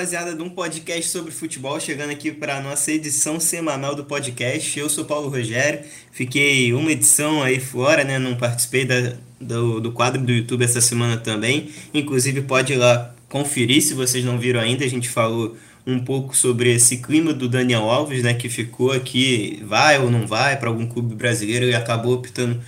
rapaziada, de um podcast sobre futebol, chegando aqui para a nossa edição semanal do podcast. Eu sou Paulo Rogério, fiquei uma edição aí fora, né? Não participei da, do, do quadro do YouTube essa semana também. Inclusive, pode ir lá conferir se vocês não viram ainda. A gente falou um pouco sobre esse clima do Daniel Alves, né? Que ficou aqui, vai ou não vai para algum clube brasileiro e acabou optando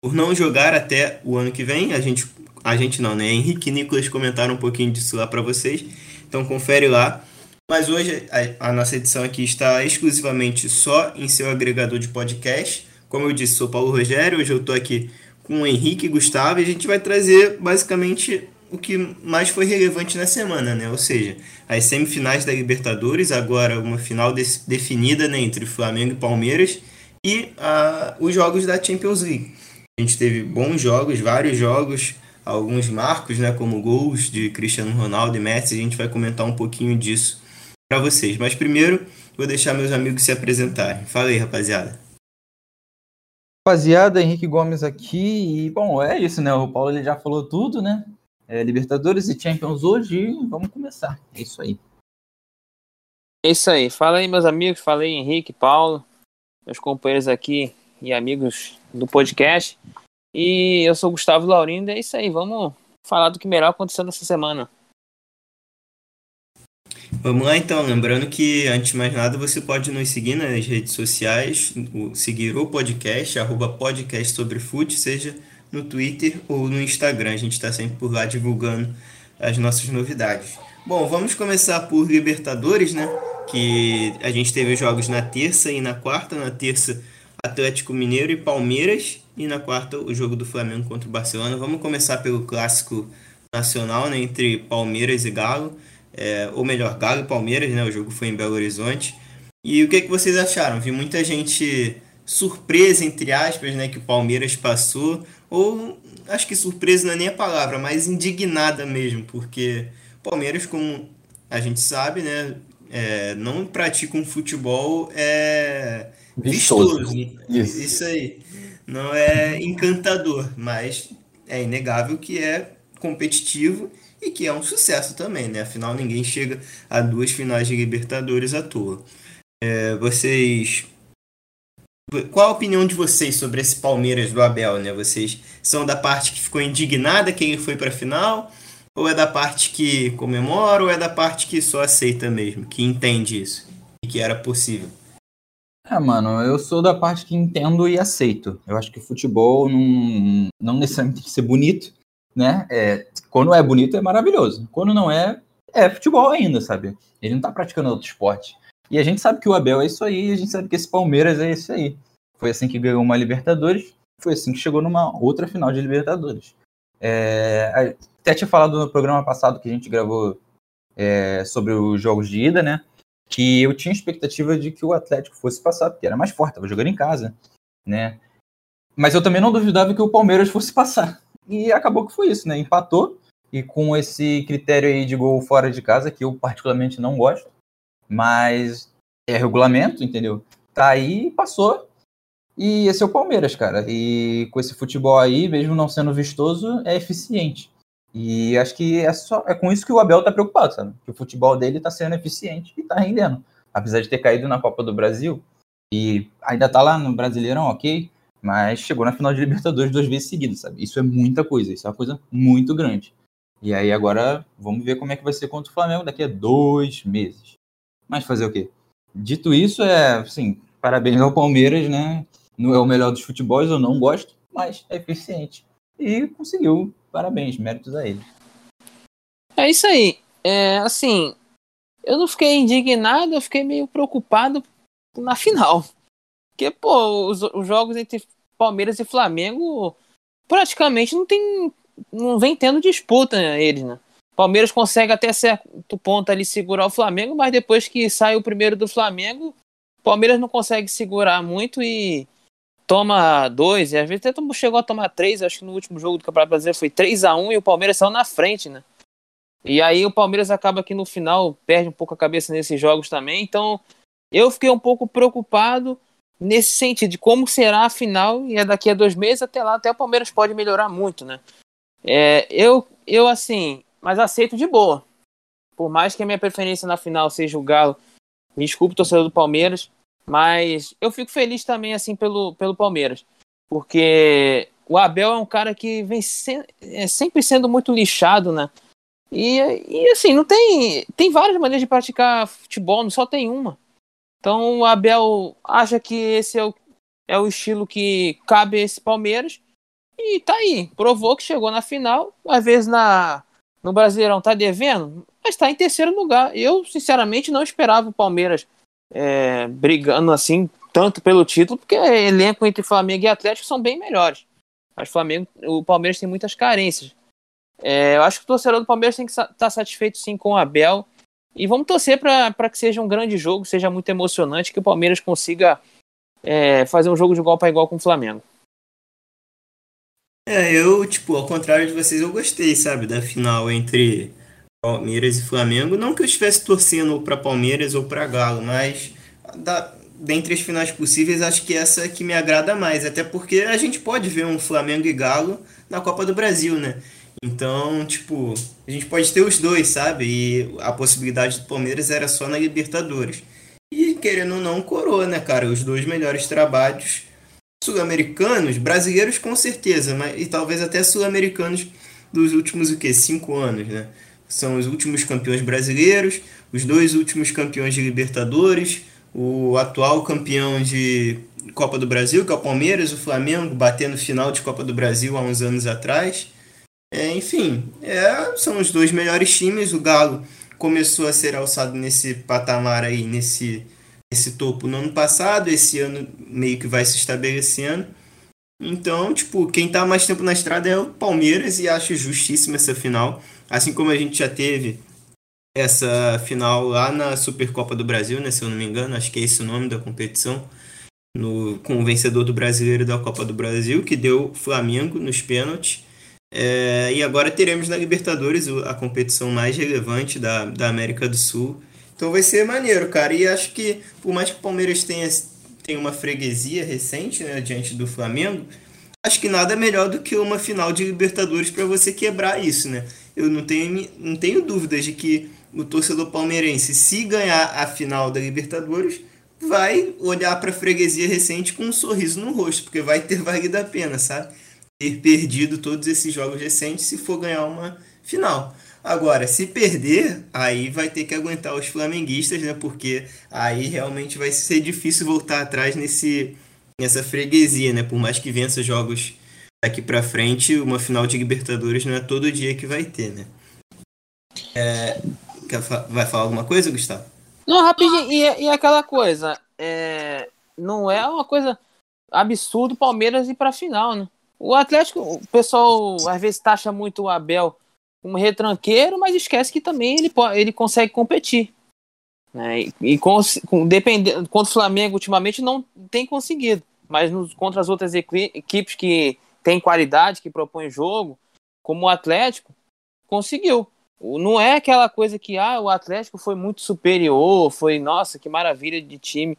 por não jogar até o ano que vem. A gente, a gente não, né? Henrique e Nicolas comentaram um pouquinho disso lá para vocês. Então confere lá. Mas hoje a, nossa edição aqui está exclusivamente só em seu agregador de podcast. Como eu disse, sou Paulo Rogério, hoje eu estou aqui com o Henrique e Gustavo e a gente vai trazer basicamente o que mais foi relevante na semana, né? Ou seja, as semifinais da Libertadores, agora uma final de, definida né, entre Flamengo e Palmeiras e uh, os jogos da Champions League. A gente teve bons jogos, vários jogos alguns marcos, né, como gols de Cristiano Ronaldo e Messi. A gente vai comentar um pouquinho disso para vocês. Mas primeiro, vou deixar meus amigos se apresentarem. Fala aí, rapaziada. Rapaziada, Henrique Gomes aqui. E, bom, é isso, né? O Paulo ele já falou tudo, né? É, Libertadores e Champions hoje. E vamos começar. É isso aí. É isso aí. Fala aí, meus amigos. Fala aí, Henrique, Paulo, meus companheiros aqui e amigos do podcast. E eu sou Gustavo Laurindo, é isso aí, vamos falar do que melhor aconteceu nessa semana. Vamos lá então, lembrando que antes de mais nada você pode nos seguir nas redes sociais, seguir o podcast, arroba podcast sobre fute, seja no Twitter ou no Instagram, a gente está sempre por lá divulgando as nossas novidades. Bom, vamos começar por Libertadores, né? Que a gente teve jogos na terça e na quarta. Na terça, Atlético Mineiro e Palmeiras. E na quarta, o jogo do Flamengo contra o Barcelona. Vamos começar pelo clássico nacional, né, entre Palmeiras e Galo. É, ou melhor, Galo e Palmeiras, né? O jogo foi em Belo Horizonte. E o que, que vocês acharam? Vi muita gente surpresa, entre aspas, né, que o Palmeiras passou. Ou acho que surpresa não é nem a palavra, mas indignada mesmo, porque Palmeiras, como a gente sabe, né, é, não pratica um futebol é, vistoso. vistoso. Isso. Isso aí não é encantador, mas é inegável que é competitivo e que é um sucesso também, né? Afinal, ninguém chega a duas finais de Libertadores à toa. É, vocês. Qual a opinião de vocês sobre esse Palmeiras do Abel, né? Vocês são da parte que ficou indignada que ele foi para a final? Ou é da parte que comemora? Ou é da parte que só aceita mesmo, que entende isso e que era possível? É, mano, eu sou da parte que entendo e aceito. Eu acho que futebol não, não necessariamente tem que ser bonito, né? É, quando é bonito é maravilhoso. Quando não é, é futebol ainda, sabe? Ele não tá praticando outro esporte. E a gente sabe que o Abel é isso aí, a gente sabe que esse Palmeiras é isso aí. Foi assim que ganhou uma Libertadores, foi assim que chegou numa outra final de Libertadores. É, até tinha falado no programa passado que a gente gravou é, sobre os jogos de ida, né? que eu tinha expectativa de que o Atlético fosse passar, porque era mais forte, estava jogando em casa, né? Mas eu também não duvidava que o Palmeiras fosse passar. E acabou que foi isso, né? Empatou, e com esse critério aí de gol fora de casa, que eu particularmente não gosto, mas é regulamento, entendeu? Tá aí, passou. E esse é o Palmeiras, cara. E com esse futebol aí, mesmo não sendo vistoso, é eficiente. E acho que é, só, é com isso que o Abel tá preocupado, sabe? Que o futebol dele tá sendo eficiente e tá rendendo. Apesar de ter caído na Copa do Brasil, e ainda tá lá no Brasileirão, ok, mas chegou na final de Libertadores duas vezes seguidas, sabe? Isso é muita coisa, isso é uma coisa muito grande. E aí agora vamos ver como é que vai ser contra o Flamengo daqui a dois meses. Mas fazer o quê? Dito isso, é assim, parabéns ao Palmeiras, né? Não é o melhor dos futebols, eu não gosto, mas é eficiente. E conseguiu parabéns, méritos a ele. É isso aí. É, assim, eu não fiquei indignado, eu fiquei meio preocupado na final. Porque, pô, os, os jogos entre Palmeiras e Flamengo praticamente não tem. não vem tendo disputa eles, né? Palmeiras consegue até certo ponto ali segurar o Flamengo, mas depois que sai o primeiro do Flamengo, Palmeiras não consegue segurar muito e toma dois, e às vezes até chegou a tomar três, acho que no último jogo do Campeonato Brasileiro foi 3 a 1 e o Palmeiras saiu na frente, né? E aí o Palmeiras acaba que no final perde um pouco a cabeça nesses jogos também, então eu fiquei um pouco preocupado nesse sentido de como será a final, e é daqui a dois meses, até lá, até o Palmeiras pode melhorar muito, né? É, eu, eu, assim, mas aceito de boa. Por mais que a minha preferência na final seja o Galo, me desculpe, torcedor do Palmeiras, mas eu fico feliz também assim pelo, pelo Palmeiras, porque o Abel é um cara que vem se, é sempre sendo muito lixado, né? E, e assim, não tem. Tem várias maneiras de praticar futebol, não só tem uma. Então o Abel acha que esse é o, é o estilo que cabe a esse Palmeiras. E tá aí. Provou que chegou na final. Às vezes na, no Brasileirão tá devendo, mas tá em terceiro lugar. Eu, sinceramente, não esperava o Palmeiras é, brigando assim, tanto pelo título, porque elenco entre Flamengo e Atlético são bem melhores. Mas Flamengo, o Palmeiras tem muitas carências. É, eu acho que o torcedor do Palmeiras tem que estar tá satisfeito sim com o Abel. E vamos torcer para que seja um grande jogo, seja muito emocionante, que o Palmeiras consiga é, fazer um jogo de igual para igual com o Flamengo. É, eu, tipo, ao contrário de vocês, eu gostei, sabe, da final entre Palmeiras e Flamengo. Não que eu estivesse torcendo para Palmeiras ou para Galo, mas da, dentre as finais possíveis, acho que essa é que me agrada mais. Até porque a gente pode ver um Flamengo e Galo na Copa do Brasil, né? Então, tipo, a gente pode ter os dois, sabe? E a possibilidade do Palmeiras era só na Libertadores. E querendo ou não, coroa, né, cara? Os dois melhores trabalhos sul-americanos, brasileiros com certeza, mas e talvez até sul-americanos dos últimos o quê? Cinco anos, né? São os últimos campeões brasileiros, os dois últimos campeões de Libertadores, o atual campeão de Copa do Brasil, que é o Palmeiras, o Flamengo, batendo final de Copa do Brasil há uns anos atrás. É, enfim, é, são os dois melhores times. O Galo começou a ser alçado nesse patamar aí, nesse, nesse topo no ano passado. Esse ano meio que vai se estabelecendo. Então, tipo, quem tá mais tempo na estrada é o Palmeiras e acho justíssima essa final. Assim como a gente já teve essa final lá na Supercopa do Brasil, né, se eu não me engano, acho que é esse o nome da competição, no, com o vencedor do Brasileiro da Copa do Brasil, que deu Flamengo nos pênaltis. É, e agora teremos na Libertadores a competição mais relevante da, da América do Sul. Então vai ser maneiro, cara. E acho que, por mais que o Palmeiras tenha, tenha uma freguesia recente né, diante do Flamengo, acho que nada melhor do que uma final de Libertadores para você quebrar isso, né? Eu não tenho, não tenho dúvidas de que o torcedor palmeirense, se ganhar a final da Libertadores, vai olhar para a freguesia recente com um sorriso no rosto, porque vai ter valido a pena, sabe? ter perdido todos esses jogos recentes se for ganhar uma final. Agora, se perder, aí vai ter que aguentar os flamenguistas, né? Porque aí realmente vai ser difícil voltar atrás nesse, nessa freguesia, né? Por mais que vença jogos daqui para frente, uma final de Libertadores não é todo dia que vai ter, né? É, quer, vai falar alguma coisa, Gustavo? Não, rapidinho. E, e aquela coisa, é, não é uma coisa absurdo Palmeiras ir para final, né? O Atlético, o pessoal às vezes taxa muito o Abel como retranqueiro, mas esquece que também ele, ele consegue competir. Né? E, e com, com, dependendo, contra o Flamengo, ultimamente, não tem conseguido. Mas nos, contra as outras equipes que têm qualidade, que propõem jogo, como o Atlético, conseguiu. Não é aquela coisa que ah, o Atlético foi muito superior, foi, nossa, que maravilha de time.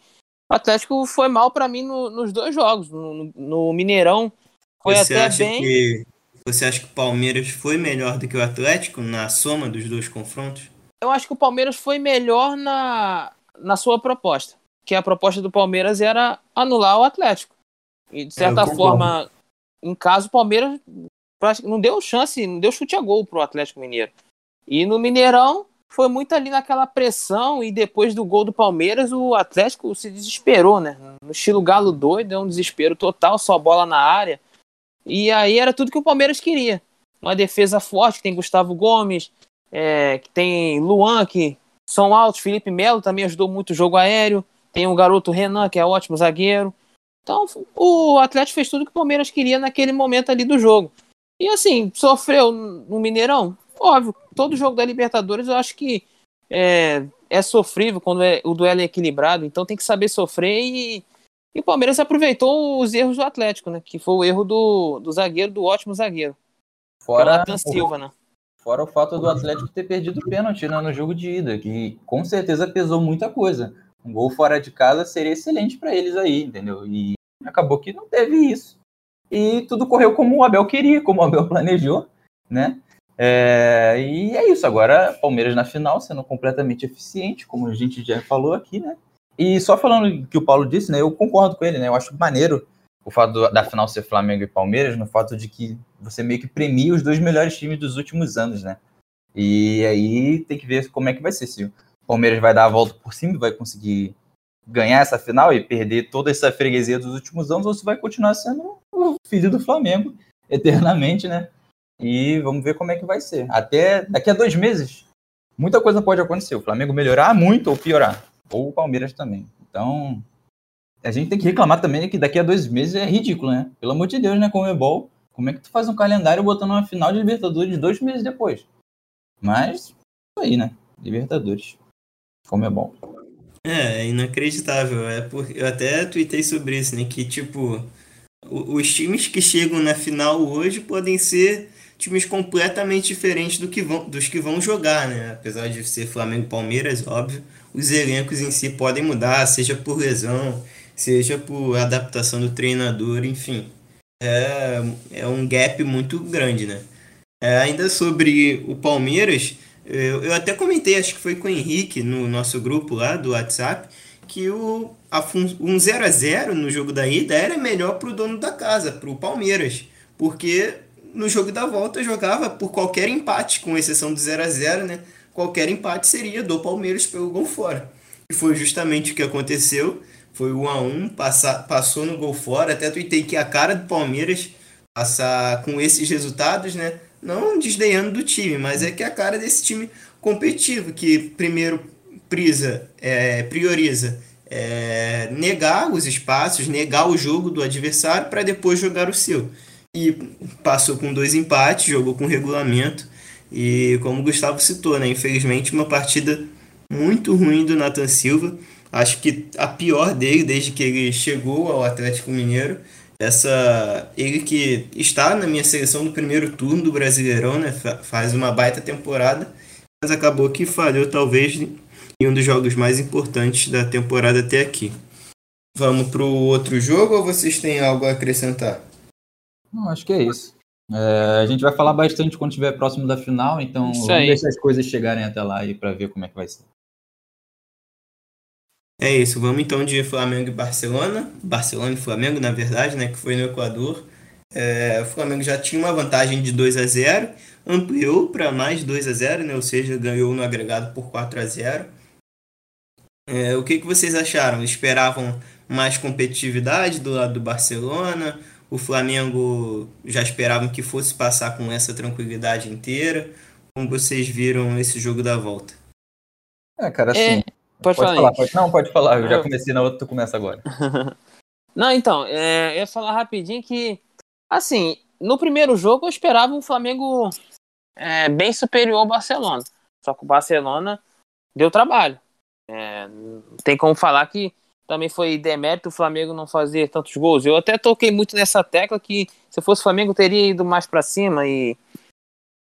O Atlético foi mal para mim no, nos dois jogos. No, no Mineirão, foi você até acha bem. Que, você acha que o Palmeiras foi melhor do que o Atlético na soma dos dois confrontos? Eu acho que o Palmeiras foi melhor na, na sua proposta. Que a proposta do Palmeiras era anular o Atlético. E de certa forma, em caso, o Palmeiras não deu chance, não deu chute a gol pro Atlético Mineiro. E no Mineirão foi muito ali naquela pressão e depois do gol do Palmeiras o Atlético se desesperou, né? No estilo galo doido, é um desespero total, só bola na área. E aí era tudo que o Palmeiras queria. Uma defesa forte, que tem Gustavo Gomes, é, que tem Luan, que são altos, Felipe Melo também ajudou muito o jogo aéreo. Tem o garoto Renan, que é ótimo zagueiro. Então o Atlético fez tudo que o Palmeiras queria naquele momento ali do jogo. E assim, sofreu no Mineirão? Óbvio, todo jogo da Libertadores eu acho que é, é sofrível quando é, o duelo é equilibrado, então tem que saber sofrer e e o Palmeiras aproveitou os erros do Atlético, né? Que foi o erro do, do zagueiro, do ótimo zagueiro. Fora, o Nathan Silva, né? Fora o fato do Atlético ter perdido o pênalti né, no jogo de ida, que com certeza pesou muita coisa. Um gol fora de casa seria excelente para eles aí, entendeu? E acabou que não teve isso. E tudo correu como o Abel queria, como o Abel planejou, né? É, e é isso. Agora, Palmeiras na final, sendo completamente eficiente, como a gente já falou aqui, né? E só falando que o Paulo disse, né? Eu concordo com ele, né? Eu acho maneiro o fato da final ser Flamengo e Palmeiras, no fato de que você meio que premia os dois melhores times dos últimos anos, né? E aí tem que ver como é que vai ser. Se o Palmeiras vai dar a volta por cima vai conseguir ganhar essa final e perder toda essa freguesia dos últimos anos, ou se vai continuar sendo o filho do Flamengo eternamente, né? E vamos ver como é que vai ser. Até daqui a dois meses, muita coisa pode acontecer. O Flamengo melhorar muito ou piorar. Ou o Palmeiras também. Então, a gente tem que reclamar também que daqui a dois meses é ridículo, né? Pelo amor de Deus, né? Como é bom. Como é que tu faz um calendário botando uma final de Libertadores dois meses depois? Mas, isso aí, né? Libertadores. Como é é inacreditável. É por... Eu até tuitei sobre isso, né? Que, tipo, os times que chegam na final hoje podem ser times completamente diferentes do que vão, dos que vão jogar, né? Apesar de ser Flamengo e Palmeiras, óbvio, os elencos em si podem mudar, seja por lesão, seja por adaptação do treinador, enfim. É, é um gap muito grande, né? É, ainda sobre o Palmeiras, eu, eu até comentei, acho que foi com o Henrique no nosso grupo lá do WhatsApp, que o, a, um 0 a 0 no jogo da ida era melhor para o dono da casa, para o Palmeiras, porque no jogo da volta jogava por qualquer empate, com exceção do 0 a 0 né? Qualquer empate seria do Palmeiras pelo gol fora. E foi justamente o que aconteceu. Foi 1 a 1 passa, passou no gol fora. Até tuitei que a cara do Palmeiras passar com esses resultados, né? Não desdenhando do time, mas é que a cara desse time competitivo, que primeiro prisa, é, prioriza é, negar os espaços, negar o jogo do adversário para depois jogar o seu. E passou com dois empates, jogou com regulamento. E como o Gustavo citou, né, infelizmente uma partida muito ruim do Nathan Silva. Acho que a pior dele desde que ele chegou ao Atlético Mineiro. Essa ele que está na minha seleção do primeiro turno do Brasileirão, né, faz uma baita temporada, mas acabou que falhou talvez em um dos jogos mais importantes da temporada até aqui. Vamos para o outro jogo ou vocês têm algo a acrescentar? Não, acho que é isso. É, a gente vai falar bastante quando estiver próximo da final, então isso vamos aí. deixar as coisas chegarem até lá e para ver como é que vai ser. É isso, vamos então de Flamengo e Barcelona. Barcelona e Flamengo, na verdade, né, que foi no Equador. É, o Flamengo já tinha uma vantagem de 2 a 0 ampliou para mais 2 a 0 né, ou seja, ganhou no agregado por 4 a 0 é, o que, que vocês acharam? Esperavam mais competitividade do lado do Barcelona? O Flamengo já esperavam que fosse passar com essa tranquilidade inteira? Como vocês viram esse jogo da volta? É, cara, assim. É, pode, pode, falar. falar pode, não, pode falar. Eu já comecei na outra, tu começa agora. não, então, é, eu ia falar rapidinho que, assim, no primeiro jogo eu esperava um Flamengo é, bem superior ao Barcelona. Só que o Barcelona deu trabalho. É, tem como falar que também foi demérito o Flamengo não fazer tantos gols. Eu até toquei muito nessa tecla que se fosse o Flamengo teria ido mais para cima e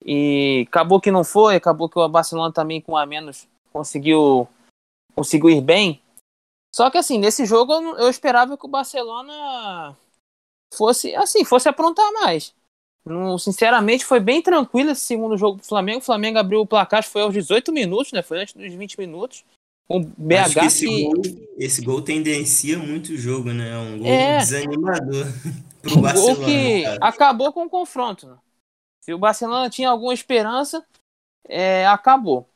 e acabou que não foi, acabou que o Barcelona também com a menos conseguiu conseguiu ir bem. Só que assim, nesse jogo eu, eu esperava que o Barcelona fosse assim, fosse aprontar mais. No, sinceramente, foi bem tranquilo esse segundo jogo do Flamengo. O Flamengo abriu o placar, foi aos 18 minutos, né? Foi antes dos 20 minutos. O BH que esse, que... Gol, esse gol tendencia muito o jogo, né? É um gol é... desanimador pro um Barcelona. Gol que cara. acabou com o confronto. Né? Se o Barcelona tinha alguma esperança, é, acabou.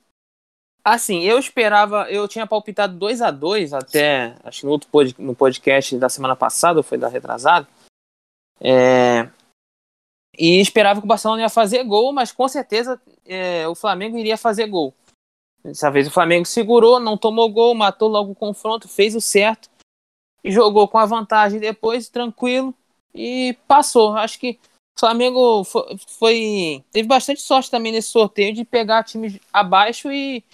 Assim, eu esperava, eu tinha palpitado 2 a 2 até, acho que no, outro pod, no podcast da semana passada, foi da retrasada. É, e esperava que o Barcelona ia fazer gol, mas com certeza é, o Flamengo iria fazer gol. Dessa vez o Flamengo segurou, não tomou gol, matou logo o confronto, fez o certo e jogou com a vantagem depois, tranquilo, e passou. Acho que o Flamengo foi, foi, teve bastante sorte também nesse sorteio de pegar times abaixo e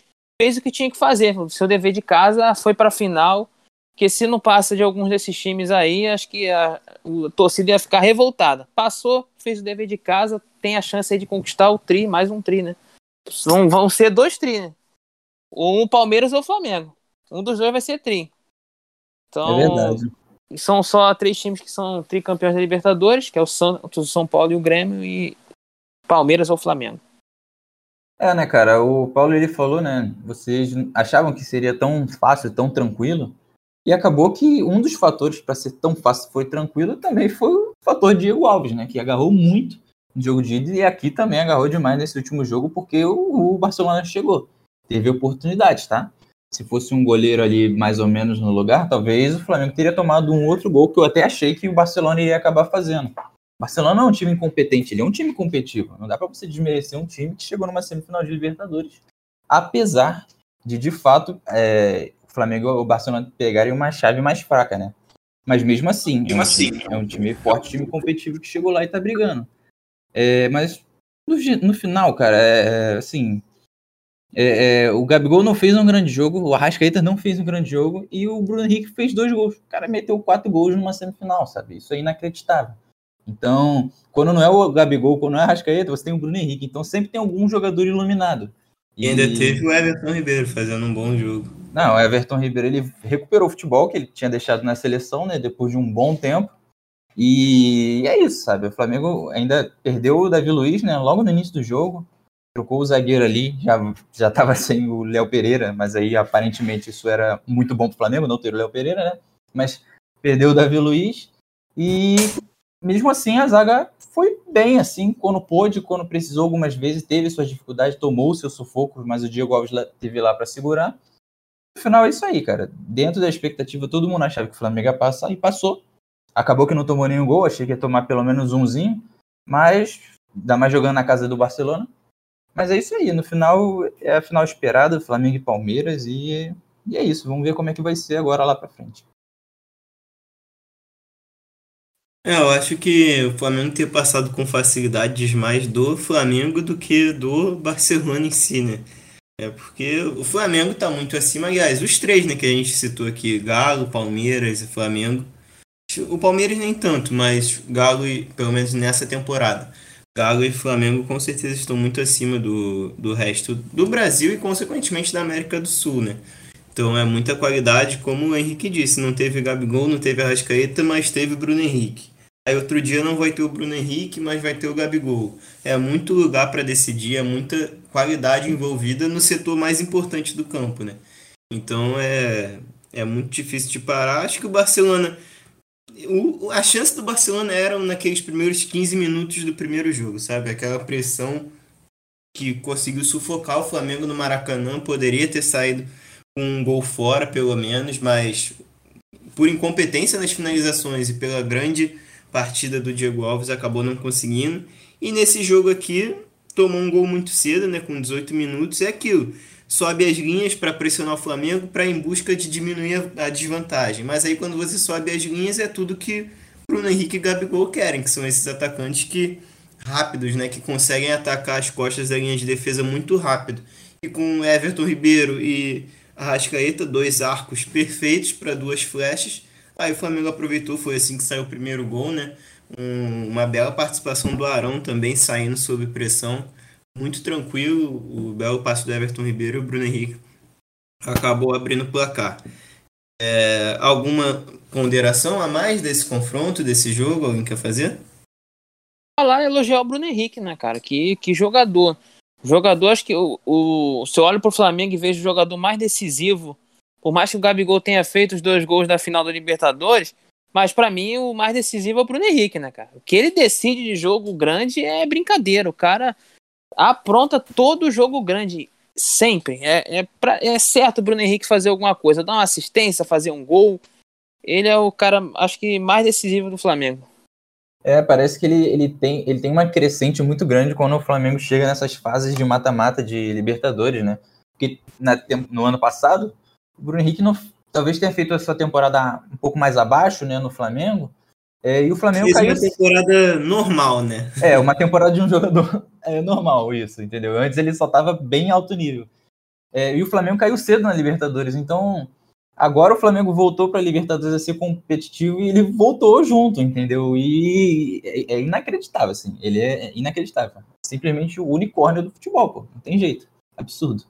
fez o que tinha que fazer. O seu dever de casa foi para a final, que se não passa de alguns desses times aí, acho que a, a torcida ia ficar revoltada. Passou, fez o dever de casa, tem a chance de conquistar o tri, mais um tri, né? Vão, vão ser dois tri, né? ou o Palmeiras ou o Flamengo. Um dos dois vai ser tri. Então, é verdade. São só três times que são tricampeões da Libertadores, que é o Santos, o São Paulo e o Grêmio, e Palmeiras ou Flamengo. É, né, cara? O Paulo ele falou, né? Vocês achavam que seria tão fácil, tão tranquilo, e acabou que um dos fatores para ser tão fácil foi tranquilo também foi o fator Diego Alves, né? Que agarrou muito no jogo de ida e aqui também agarrou demais nesse último jogo porque o, Barcelona chegou, teve oportunidade, tá? Se fosse um goleiro ali mais ou menos no lugar, talvez o Flamengo teria tomado um outro gol que eu até achei que o Barcelona iria acabar fazendo. Barcelona não é um time incompetente, ele é um time competitivo. Não dá para você desmerecer um time que chegou numa semifinal de Libertadores. Apesar de, de fato, é, o Flamengo e o Barcelona pegarem uma chave mais fraca, né? Mas mesmo assim, é um, assim. Time, é um time forte, time competitivo que chegou lá e tá brigando. É, mas no, no, final, cara, é, é assim. É, é, o Gabigol não fez um grande jogo, o Arrascaeta não fez um grande jogo e o Bruno Henrique fez dois gols. O cara meteu quatro gols numa semifinal, sabe? Isso é inacreditável. Então, quando não é o Gabigol, quando não é a Rascaeta, você tem o Bruno Henrique. Então sempre tem algum jogador iluminado. E, e ainda teve o Everton Ribeiro fazendo um bom jogo. Não, o Everton Ribeiro ele recuperou o futebol que ele tinha deixado na seleção, né? Depois de um bom tempo. E é isso, sabe? O Flamengo ainda perdeu o Davi Luiz, né? Logo no início do jogo. Trocou o zagueiro ali, já já estava sem o Léo Pereira, mas aí aparentemente isso era muito bom para o Flamengo, não ter o Léo Pereira, né? Mas perdeu o Davi Luiz e mesmo assim a zaga foi bem, assim, quando pôde, quando precisou algumas vezes, teve suas dificuldades, tomou seus sufocos, mas o Diego Alves teve lá para segurar. No final é isso aí, cara. Dentro da expectativa, todo mundo achava que o Flamengo ia passar e passou. Acabou que não tomou nenhum gol, achei que ia tomar pelo menos umzinho, mas ainda mais jogando na casa do Barcelona. Mas é isso aí, no final é a final esperada, Flamengo e Palmeiras, e, e é isso. Vamos ver como é que vai ser agora lá para frente. É, eu acho que o Flamengo ter passado com facilidades mais do Flamengo do que do Barcelona em si, né? É porque o Flamengo tá muito acima, aliás, os três, né, que a gente citou aqui, Galo, Palmeiras e Flamengo. O Palmeiras nem tanto, mas Galo, pelo menos nessa temporada. Galo e Flamengo com certeza estão muito acima do, do resto do Brasil e, consequentemente, da América do Sul, né? Então é muita qualidade, como o Henrique disse, não teve Gabigol, não teve Arrascaeta, mas teve Bruno Henrique. Aí outro dia não vai ter o Bruno Henrique, mas vai ter o Gabigol. É muito lugar para decidir, é muita qualidade envolvida no setor mais importante do campo, né? Então é, é muito difícil de parar. Acho que o Barcelona. O, a chance do Barcelona era naqueles primeiros 15 minutos do primeiro jogo, sabe? Aquela pressão que conseguiu sufocar o Flamengo no Maracanã. Poderia ter saído com um gol fora, pelo menos, mas por incompetência nas finalizações e pela grande partida do Diego Alves acabou não conseguindo. E nesse jogo aqui, tomou um gol muito cedo, né, com 18 minutos. É aquilo. Sobe as linhas para pressionar o Flamengo para em busca de diminuir a desvantagem. Mas aí quando você sobe as linhas é tudo que Bruno Henrique e Gabigol querem, que são esses atacantes que rápidos, né, que conseguem atacar as costas da linha de defesa muito rápido. E com Everton Ribeiro e Arrascaeta, dois arcos perfeitos para duas flechas, Aí o Flamengo aproveitou, foi assim que saiu o primeiro gol, né? Um, uma bela participação do Arão também saindo sob pressão. Muito tranquilo, o belo passe do Everton Ribeiro e o Bruno Henrique acabou abrindo o placar. É, alguma ponderação a mais desse confronto, desse jogo? Alguém quer fazer? Falar elogiar o Bruno Henrique, né, cara? Que, que jogador. Jogador, acho que o, o, se eu olho pro Flamengo e vejo o jogador mais decisivo por mais que o Gabigol tenha feito os dois gols da final da Libertadores, mas para mim o mais decisivo é o Bruno Henrique, né, cara? O que ele decide de jogo grande é brincadeira. O cara apronta todo jogo grande, sempre. É, é, pra, é certo o Bruno Henrique fazer alguma coisa, dar uma assistência, fazer um gol. Ele é o cara, acho que, mais decisivo do Flamengo. É, parece que ele, ele, tem, ele tem uma crescente muito grande quando o Flamengo chega nessas fases de mata-mata de Libertadores, né? Porque na, no ano passado, o Bruno Henrique não, talvez tenha feito essa temporada um pouco mais abaixo, né, no Flamengo. É, e o Flamengo Fez caiu. uma temporada normal, né? É, uma temporada de um jogador é, normal, isso, entendeu? Antes ele só estava bem alto nível. É, e o Flamengo caiu cedo na Libertadores, então agora o Flamengo voltou para a Libertadores a ser competitivo e ele voltou junto, entendeu? E é, é inacreditável, assim. Ele é inacreditável. Simplesmente o unicórnio do futebol, pô. Não tem jeito. Absurdo.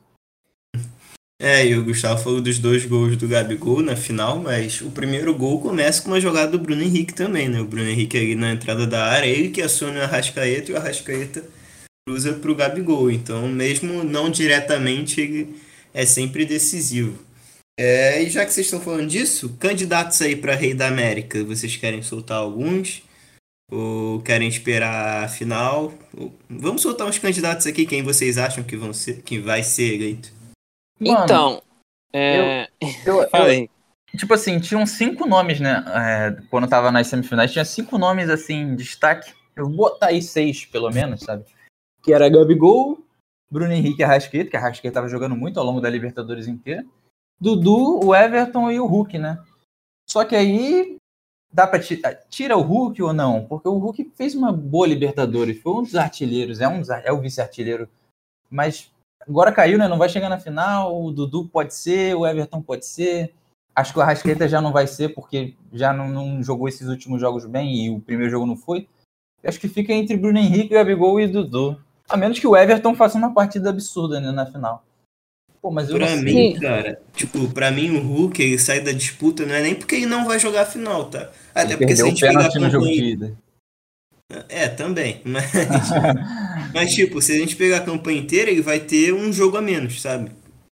É, e o Gustavo falou dos dois gols do Gabigol na final, mas o primeiro gol começa com uma jogada do Bruno Henrique também, né? O Bruno Henrique ali na entrada da área, ele que aciona o Arrascaeta e o Arrascaeta cruza para o Gabigol. Então, mesmo não diretamente, ele é sempre decisivo. É, e já que vocês estão falando disso, candidatos aí para Rei da América, vocês querem soltar alguns? Ou querem esperar a final? Vamos soltar uns candidatos aqui, quem vocês acham que, vão ser, que vai ser eleito? Mano, então, é... eu, eu, eu, tipo assim, tinham cinco nomes, né? É, quando tava nas semifinais, tinha cinco nomes assim, destaque. Eu vou botar aí seis, pelo menos, sabe? Que era Gabigol, Bruno Henrique Arrasqueta, que a Arrasqueta tava jogando muito ao longo da Libertadores inteira. Dudu, o Everton e o Hulk, né? Só que aí dá para tirar tira o Hulk ou não? Porque o Hulk fez uma boa Libertadores, foi um dos artilheiros, é um é o vice-artilheiro, mas agora caiu, né? Não vai chegar na final. O Dudu pode ser, o Everton pode ser. Acho que o Arrasqueta já não vai ser porque já não, não jogou esses últimos jogos bem e o primeiro jogo não foi. Acho que fica entre Bruno Henrique, Gabigol e Dudu. A menos que o Everton faça uma partida absurda né, na final. Pô, mas eu pra mim, cara, tipo, pra mim o Hulk ele sai da disputa não é nem porque ele não vai jogar a final, tá? Até ele porque se a gente pegar a campanha... É, também. Mas, mas, tipo, se a gente pegar a campanha inteira, ele vai ter um jogo a menos, sabe?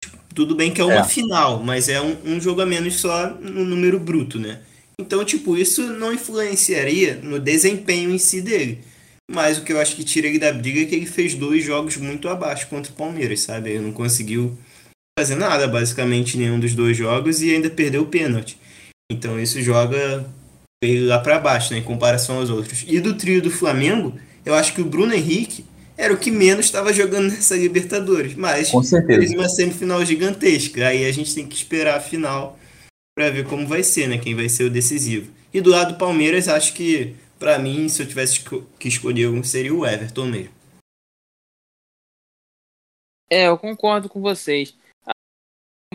Tipo, tudo bem que é uma é. final, mas é um, um jogo a menos só no número bruto, né? Então, tipo, isso não influenciaria no desempenho em si dele. Mas o que eu acho que tira ele da briga é que ele fez dois jogos muito abaixo contra o Palmeiras, sabe? Ele não conseguiu fazer nada, basicamente, nenhum dos dois jogos e ainda perdeu o pênalti. Então isso joga ele lá para baixo, né, em comparação aos outros. E do trio do Flamengo, eu acho que o Bruno Henrique era o que menos estava jogando nessa Libertadores, mas Com certeza. fez uma semifinal gigantesca. Aí a gente tem que esperar a final para ver como vai ser, né, quem vai ser o decisivo. E do lado do Palmeiras, acho que para mim, se eu tivesse que escolher um, seria o Everton mesmo. É, eu concordo com vocês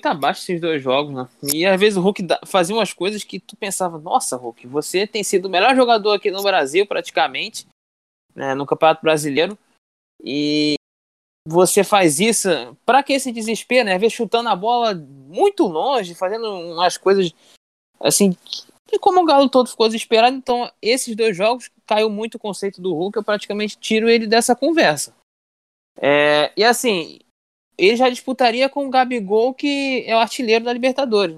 muito abaixo esses dois jogos, né? E às vezes o Hulk fazia umas coisas que tu pensava, nossa, Hulk, você tem sido o melhor jogador aqui no Brasil, praticamente, né, no Campeonato Brasileiro. E você faz isso, para que esse desespero, né? Às vezes chutando a bola muito longe, fazendo umas coisas assim. E como o Galo todo ficou desesperado, então esses dois jogos caiu muito o conceito do Hulk, eu praticamente tiro ele dessa conversa. É, e assim, ele já disputaria com o Gabigol, que é o artilheiro da Libertadores.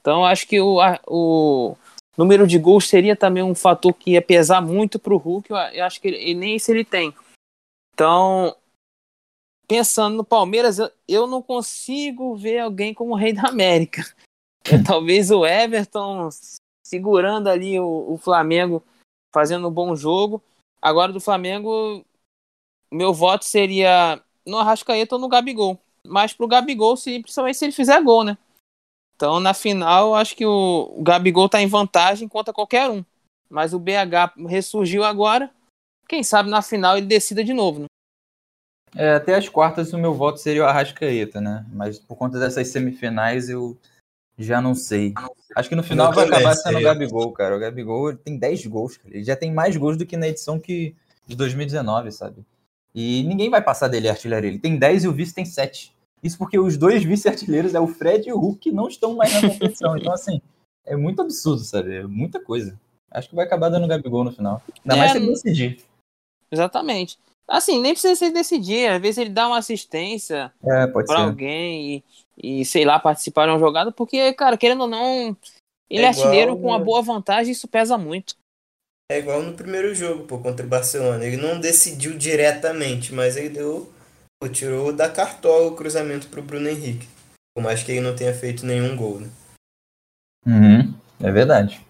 Então acho que o, o número de gols seria também um fator que ia pesar muito para o Hulk. Eu acho que ele, nem isso ele tem. Então, pensando no Palmeiras, eu, eu não consigo ver alguém como o Rei da América. É, talvez o Everton segurando ali o, o Flamengo, fazendo um bom jogo. Agora do Flamengo, meu voto seria no Arrascaeta ou no Gabigol. Mas pro Gabigol, se, principalmente se ele fizer gol, né? Então, na final, acho que o, o Gabigol tá em vantagem contra qualquer um. Mas o BH ressurgiu agora. Quem sabe na final ele decida de novo, né? É, até as quartas o meu voto seria o Arrascaeta, né? Mas por conta dessas semifinais eu já não sei. Acho que no final vai acabar sendo o Gabigol, cara. O Gabigol tem 10 gols, cara. Ele já tem mais gols do que na edição que de 2019, sabe? E ninguém vai passar dele artilharia. Ele tem 10 e o vice tem 7. Isso porque os dois vice-artilheiros, é o Fred e o Hulk, que não estão mais na competição. então, assim, é muito absurdo, sabe? É muita coisa. Acho que vai acabar dando Gabigol no final. Ainda é, mais se ele decidir. Exatamente. Assim, nem precisa se decidir. Às vezes ele dá uma assistência é, para alguém e, e, sei lá, participar de uma jogada, porque, cara, querendo ou não, ele é, é artilheiro com uma boa vantagem, isso pesa muito. É igual no primeiro jogo, pô, contra o Barcelona. Ele não decidiu diretamente, mas ele deu. Pô, tirou da cartola o cruzamento pro Bruno Henrique. Por mais que ele não tenha feito nenhum gol, né? Uhum, é verdade.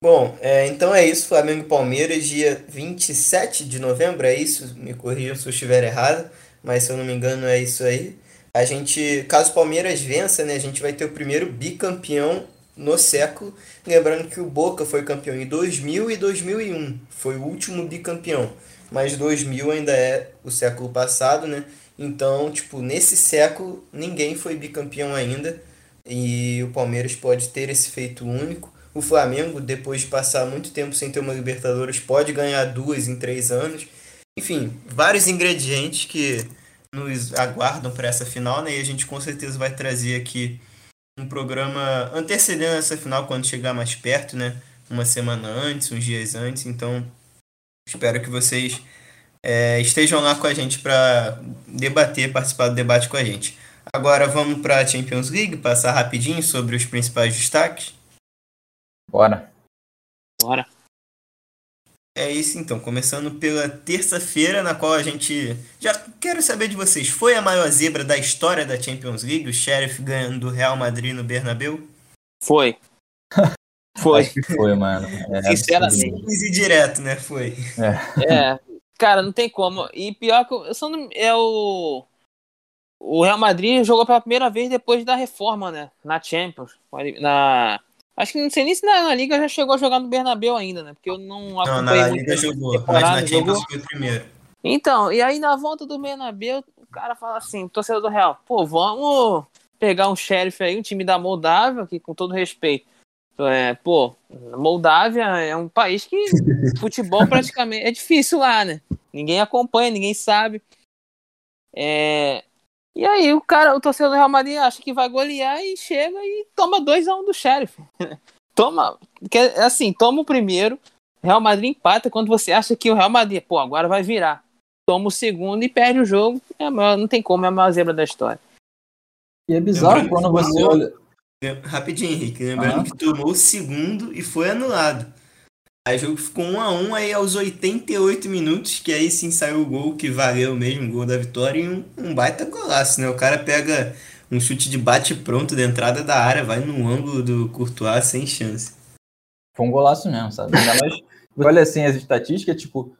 Bom, é, então é isso. Flamengo e Palmeiras, dia 27 de novembro, é isso? Me corrijam se eu estiver errado, mas se eu não me engano é isso aí. A gente, caso o Palmeiras vença, né, a gente vai ter o primeiro bicampeão no século. Lembrando que o Boca foi campeão em 2000 e 2001, foi o último bicampeão. Mas 2000 ainda é o século passado, né? Então, tipo, nesse século ninguém foi bicampeão ainda e o Palmeiras pode ter esse feito único. O Flamengo, depois de passar muito tempo sem ter uma Libertadores, pode ganhar duas em três anos. Enfim, vários ingredientes que nos aguardam para essa final, né? E a gente com certeza vai trazer aqui um programa antecedendo essa final quando chegar mais perto, né? Uma semana antes, uns dias antes. Então, espero que vocês É, estejam lá com a gente para debater, participar do debate com a gente. Agora vamos para a Champions League, passar rapidinho sobre os principais destaques. Bora. Bora. É isso então, começando pela terça-feira, na qual a gente. Já quero saber de vocês: foi a maior zebra da história da Champions League, o Sheriff ganhando do Real Madrid no Bernabeu? Foi. Foi. Foi, mano. É. Simples e direto, né? Foi. É, cara, não tem como. E pior que eu só não- é o o Real Madrid jogou pela primeira vez depois da reforma, né? Na Champions, na acho que não sei nem se na, na Liga já chegou a jogar no Bernabéu ainda, né? Porque eu não Não, acompanhei na muito Liga jogou, mas na Champions jogou. foi o primeiro. Então, e aí na volta do Bernabéu, o cara fala assim, torcedor do Real, pô, vamos pegar um sheriff aí, um time da Moldávia, que com todo respeito, é, pô, Moldávia é um país que futebol praticamente é difícil lá, né? Ninguém acompanha, ninguém sabe. É, e aí o cara, o torcedor do Real Madrid acha que vai golear e chega e toma 2 a 1 um do sheriff. toma, que, é assim, toma o primeiro, Real Madrid empata quando você acha que o Real Madrid, pô, agora vai virar toma o segundo e perde o jogo. É maior- não tem como, é a maior zebra da história. E é bizarro Lembrando quando que você olha. Rapidinho, Henrique. Lembrando Aham. que tomou o segundo e foi anulado. Aí o jogo ficou 1 a 1 aí aos 88 minutos, que aí sim saiu o gol que valeu mesmo, o gol da vitória, e um, um baita golaço, né? O cara pega um chute de bate pronto da entrada da área, vai no ângulo do Courtois sem chance. Foi um golaço mesmo, sabe? Ainda mais. Olha assim as estatísticas, tipo,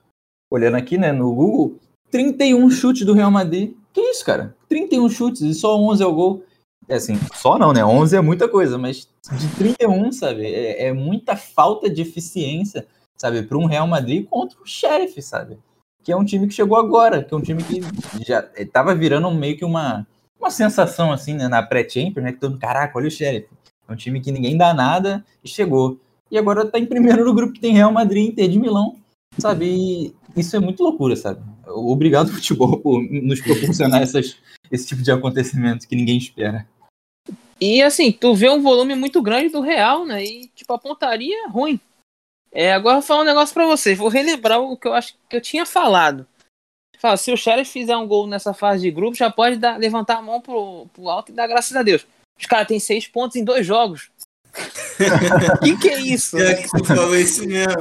olhando aqui, né, no Google, 31 chutes do Real Madrid. Que isso, cara? 31 chutes e só 11 é o gol. É assim, só não, né? 11 é muita coisa, mas de 31, sabe? É, é muita falta de eficiência, sabe? Para um Real Madrid contra o Sheriff, sabe? Que é um time que chegou agora, que é um time que já estava virando meio que uma, uma sensação, assim, né? Na pré-Champions, né? Que todo mundo, caraca, olha o Sheriff. É um time que ninguém dá nada e chegou. E agora tá em primeiro no grupo que tem Real Madrid Inter de Milão, sabe? E isso é muito loucura, sabe? Obrigado, futebol, por nos proporcionar essas, esse tipo de acontecimento que ninguém espera. E assim, tu vê um volume muito grande do Real, né? E tipo, a pontaria é ruim. É, agora eu vou falar um negócio pra vocês. Vou relembrar o que eu acho que eu tinha falado. Fala, se o Sheriff fizer um gol nessa fase de grupo, já pode dar- levantar a mão pro, pro alto e dar graças a Deus. Os caras têm seis pontos em dois jogos. que que é isso? Pior que tu falou isso mesmo.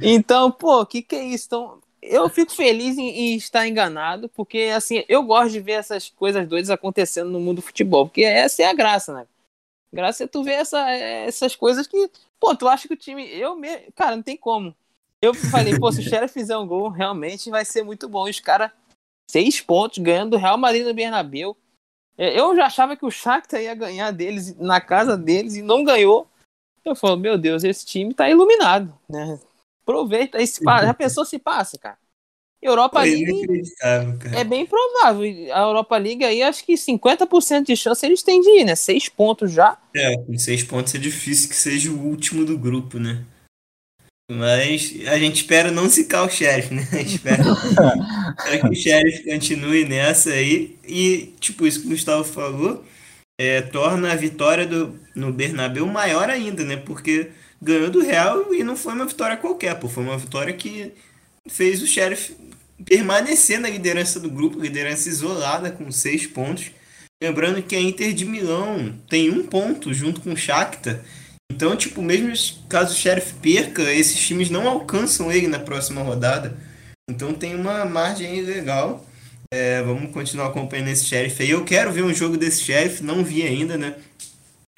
Então, pô, que que é isso? Então, eu fico feliz em, em estar enganado, porque assim, eu gosto de ver essas coisas doidas acontecendo no mundo do futebol, porque essa é a graça, né? Graça é tu ver essa, essas coisas que, pô, tu acha que o time, eu me, cara, não tem como. Eu falei, pô, se o Sheriff fizer um gol, realmente vai ser muito bom. E os caras, seis pontos, ganhando do Real Madrid no Bernabéu. É, Eu já achava que o Shakhtar ia ganhar deles na casa deles e não ganhou. Eu falo, meu Deus, esse time tá iluminado, né? Aproveita. Esse, já pensou se passa, cara? Europa Foi League inacreditável, cara. é bem provável. A Europa League aí, acho que 50% de chance eles têm de ir, né? Seis pontos já. É, com seis pontos é difícil que seja o último do grupo, né? Mas a gente espera não zicar o Sheriff, né? Espera, espera que o Sheriff continue nessa aí. E, tipo, isso que o Gustavo falou, é, torna a vitória do, no Bernabéu maior ainda, né? Porque ganhou do Real e não foi uma vitória qualquer, pô. Foi uma vitória que fez o Sheriff permanecer na liderança do grupo, liderança isolada com seis pontos. Lembrando que a Inter de Milão tem um ponto junto com o Shakhtar. Então, tipo, mesmo caso o Sheriff perca, esses times não alcançam ele na próxima rodada. Então tem uma margem legal. É, vamos continuar acompanhando esse Sheriff aí. Eu quero ver um jogo desse Sheriff, não vi ainda, né?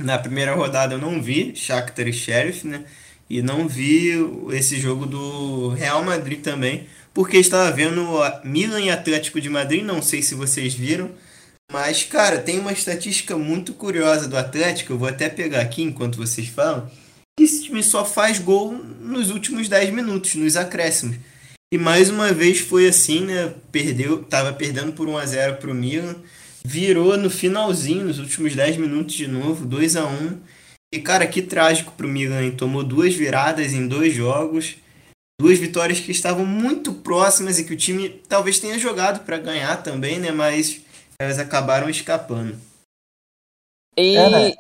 Na primeira rodada eu não vi Shakhtar e Sheriff, né? E não vi esse jogo do Real Madrid também, porque estava vendo Milan e Atlético de Madrid, não sei se vocês viram. Mas, cara, tem uma estatística muito curiosa do Atlético, eu vou até pegar aqui enquanto vocês falam, que esse time só faz gol nos últimos 10 minutos, nos acréscimos. E mais uma vez foi assim, né? Perdeu, tava perdendo por 1 a 0 pro Milan, virou no finalzinho, nos últimos 10 minutos de novo, 2 a 1. E cara, que trágico pro Milan, hein? tomou duas viradas em dois jogos, duas vitórias que estavam muito próximas e que o time talvez tenha jogado para ganhar também, né? Mas elas acabaram escapando. E É, né?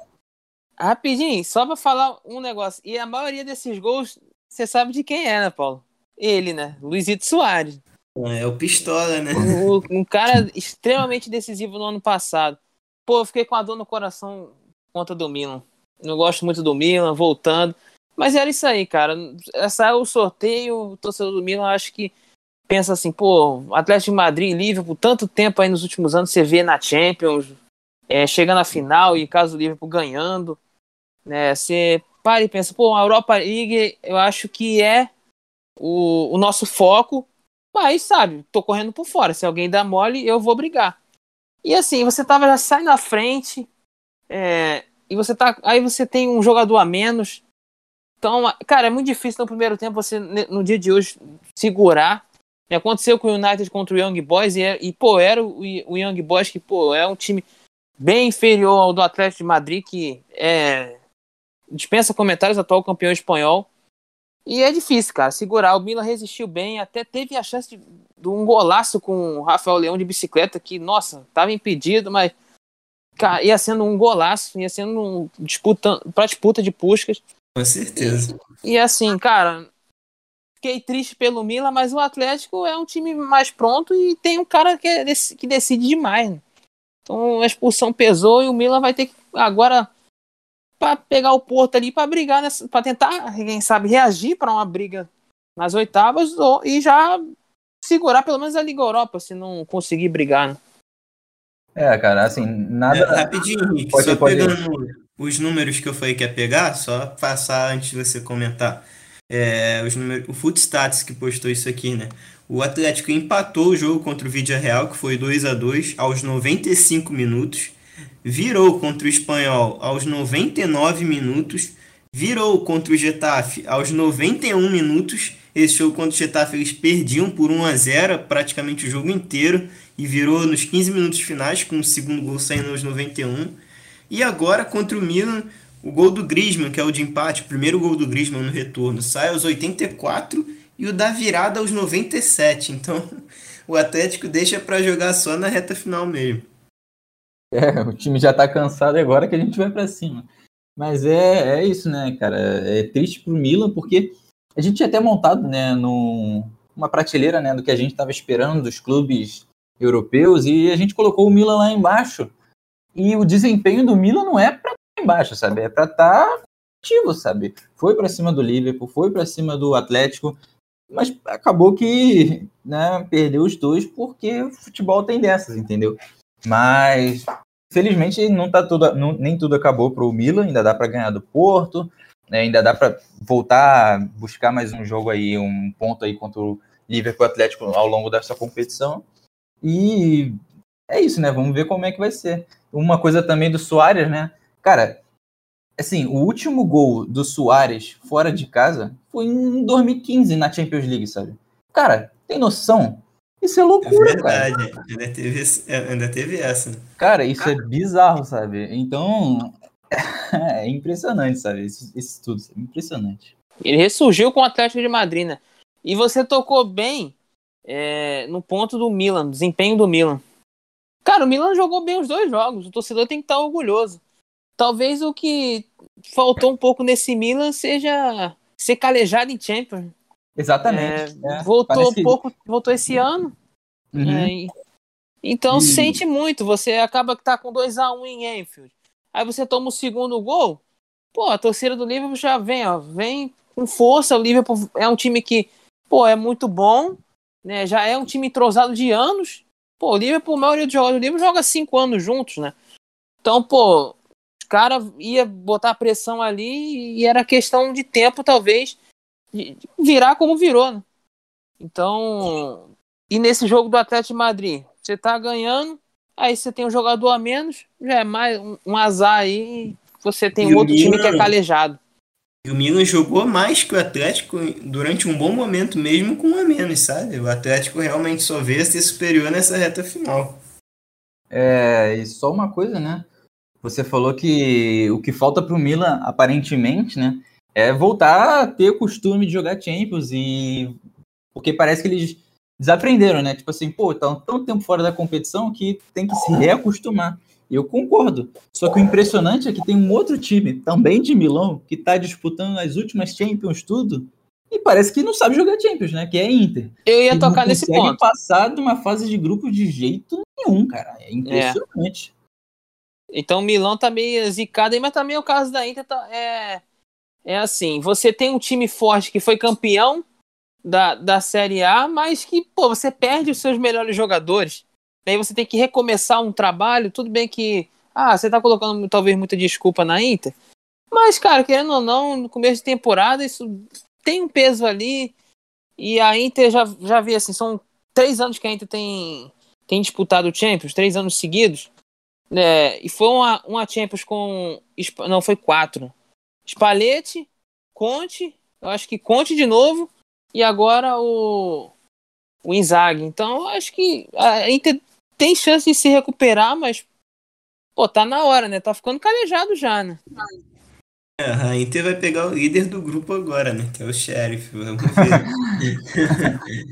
rapidinho, só pra falar um negócio. E a maioria desses gols, você sabe de quem é, né, Paulo? Ele, né? Luizito Soares. É o pistola, né? Um cara extremamente decisivo no ano passado. Pô, eu fiquei com a dor no coração contra do Milan. Não gosto muito do Milan, voltando. Mas era isso aí, cara. Essa é o sorteio, o torcedor do Milan acho que pensa assim, pô, Atlético de Madrid e Liverpool, tanto tempo aí nos últimos anos, você vê na Champions, é, chegando à final e caso do Liverpool ganhando, né? Você para e pensa, pô, a Europa League eu acho que é o, o nosso foco, mas sabe, tô correndo por fora. Se alguém dá mole, eu vou brigar. E assim, você tava já sai na frente, é, e você tá. Aí você tem um jogador a menos. Então, cara, é muito difícil no primeiro tempo você, no dia de hoje, segurar. Aconteceu com o United contra o Young Boys e, e pô, era o, o Young Boys que, pô, é um time bem inferior ao do Atlético de Madrid, que é dispensa comentários, atual campeão espanhol. E é difícil, cara, segurar. O Milan resistiu bem, até teve a chance de, de um golaço com o Rafael Leão de bicicleta, que, nossa, tava impedido, mas cara, ia sendo um golaço, ia sendo um disputa, pra disputa de puscas. Com certeza. E, e assim, cara, fiquei triste pelo Milan, mas o Atlético é um time mais pronto e tem um cara que, é, que decide demais. Né? Então a expulsão pesou e o Milan vai ter que agora para pegar o Porto ali para brigar para tentar, quem sabe, reagir para uma briga nas oitavas ou, e já segurar pelo menos a Liga Europa se não conseguir brigar. Né? É, cara, assim, nada. É, rapidinho, Rick, pode, só pode pegando ir. os números que eu falei que ia pegar, só passar antes de você comentar. É, os números, o Footstats que postou isso aqui, né? O Atlético empatou o jogo contra o Vídea Real, que foi 2 a 2 aos 95 minutos. Virou contra o Espanhol aos 99 minutos. Virou contra o Getafe aos 91 minutos. Esse jogo contra o Getafe eles perdiam por 1 a 0 praticamente o jogo inteiro e virou nos 15 minutos finais, com o segundo gol saindo aos 91. E agora contra o Milan, o gol do Griezmann, que é o de empate, o primeiro gol do Griezmann no retorno, sai aos 84 e o da virada aos 97. Então o Atlético deixa para jogar só na reta final mesmo. É, o time já tá cansado agora que a gente vai para cima. Mas é, é isso, né, cara? É triste pro Milan, porque a gente tinha até montado, né, numa prateleira, né, do que a gente estava esperando dos clubes europeus e a gente colocou o Milan lá embaixo. E o desempenho do Milan não é para estar embaixo, sabe? É para estar tá ativo, sabe? Foi para cima do Liverpool, foi para cima do Atlético, mas acabou que né, perdeu os dois porque o futebol tem dessas, entendeu? Mas felizmente não tá tudo, não, nem tudo acabou para o Milan, ainda dá para ganhar do Porto, né, ainda dá para voltar buscar mais um jogo aí, um ponto aí contra o Liverpool Atlético ao longo dessa competição. E é isso, né? Vamos ver como é que vai ser. Uma coisa também do Soares, né? Cara, assim, o último gol do Soares fora de casa foi em 2015 na Champions League, sabe? Cara, tem noção? Isso é loucura, é verdade. cara. Ainda teve, ainda teve essa. Cara, isso é bizarro, sabe? Então, é impressionante, sabe? Isso, isso tudo, é impressionante. Ele ressurgiu com o Atlético de Madrid, né? E você tocou bem é, no ponto do Milan, desempenho do Milan. Cara, o Milan jogou bem os dois jogos, o torcedor tem que estar orgulhoso. Talvez o que faltou um pouco nesse Milan seja ser calejado em Champions. Exatamente. É, é, voltou parece... um pouco, voltou esse ano. Uhum. É, então e... sente muito. Você acaba que tá com 2 a 1 um em Enfield. Aí você toma o segundo gol. Pô, a torcida do Liverpool já vem, ó, vem com força. O Liverpool é um time que, pô, é muito bom né? Já é um time entrosado de anos. Pô, o Liverpool, a maioria dos jogadores do Liverpool joga cinco anos juntos, né? Então, pô, os caras ia botar pressão ali e era questão de tempo, talvez, virar como virou, né? Então, e nesse jogo do Atlético de Madrid, você tá ganhando, aí você tem um jogador a menos, já é mais um, um azar aí, você tem e outro time que é calejado. E o Milan jogou mais que o Atlético durante um bom momento, mesmo com um a menos, sabe? O Atlético realmente só veio a ser superior nessa reta final. É, e só uma coisa, né? Você falou que o que falta para o Milan, aparentemente, né? É voltar a ter o costume de jogar Champions e. Porque parece que eles desaprenderam, né? Tipo assim, pô, tá tanto tempo fora da competição que tem que se reacostumar. Eu concordo. Só que o impressionante é que tem um outro time, também de Milão, que está disputando as últimas Champions tudo, e parece que não sabe jogar Champions, né? Que é Inter. Eu ia Ele tocar nesse ponto. passar de uma fase de grupo de jeito nenhum, cara. É impressionante. Então o Milão tá meio zicado aí, mas também o caso da Inter tá, é, é assim, você tem um time forte que foi campeão da, da Série A, mas que, pô, você perde os seus melhores jogadores. Aí você tem que recomeçar um trabalho, tudo bem que, ah, você tá colocando talvez muita desculpa na Inter, mas, cara, querendo ou não, no começo de temporada isso tem um peso ali, e a Inter já, já vi assim, são três anos que a Inter tem, tem disputado o Champions, três anos seguidos, é, e foi uma, uma Champions com. Não, foi quatro. Spalletti, Conte, eu acho que Conte de novo, e agora o. O Inzaghi. Então, eu acho que a Inter tem chance de se recuperar, mas. Pô, tá na hora, né? Tá ficando calejado já, né? É, a Inter vai pegar o líder do grupo agora, né? Que é o Sheriff. Vamos ver.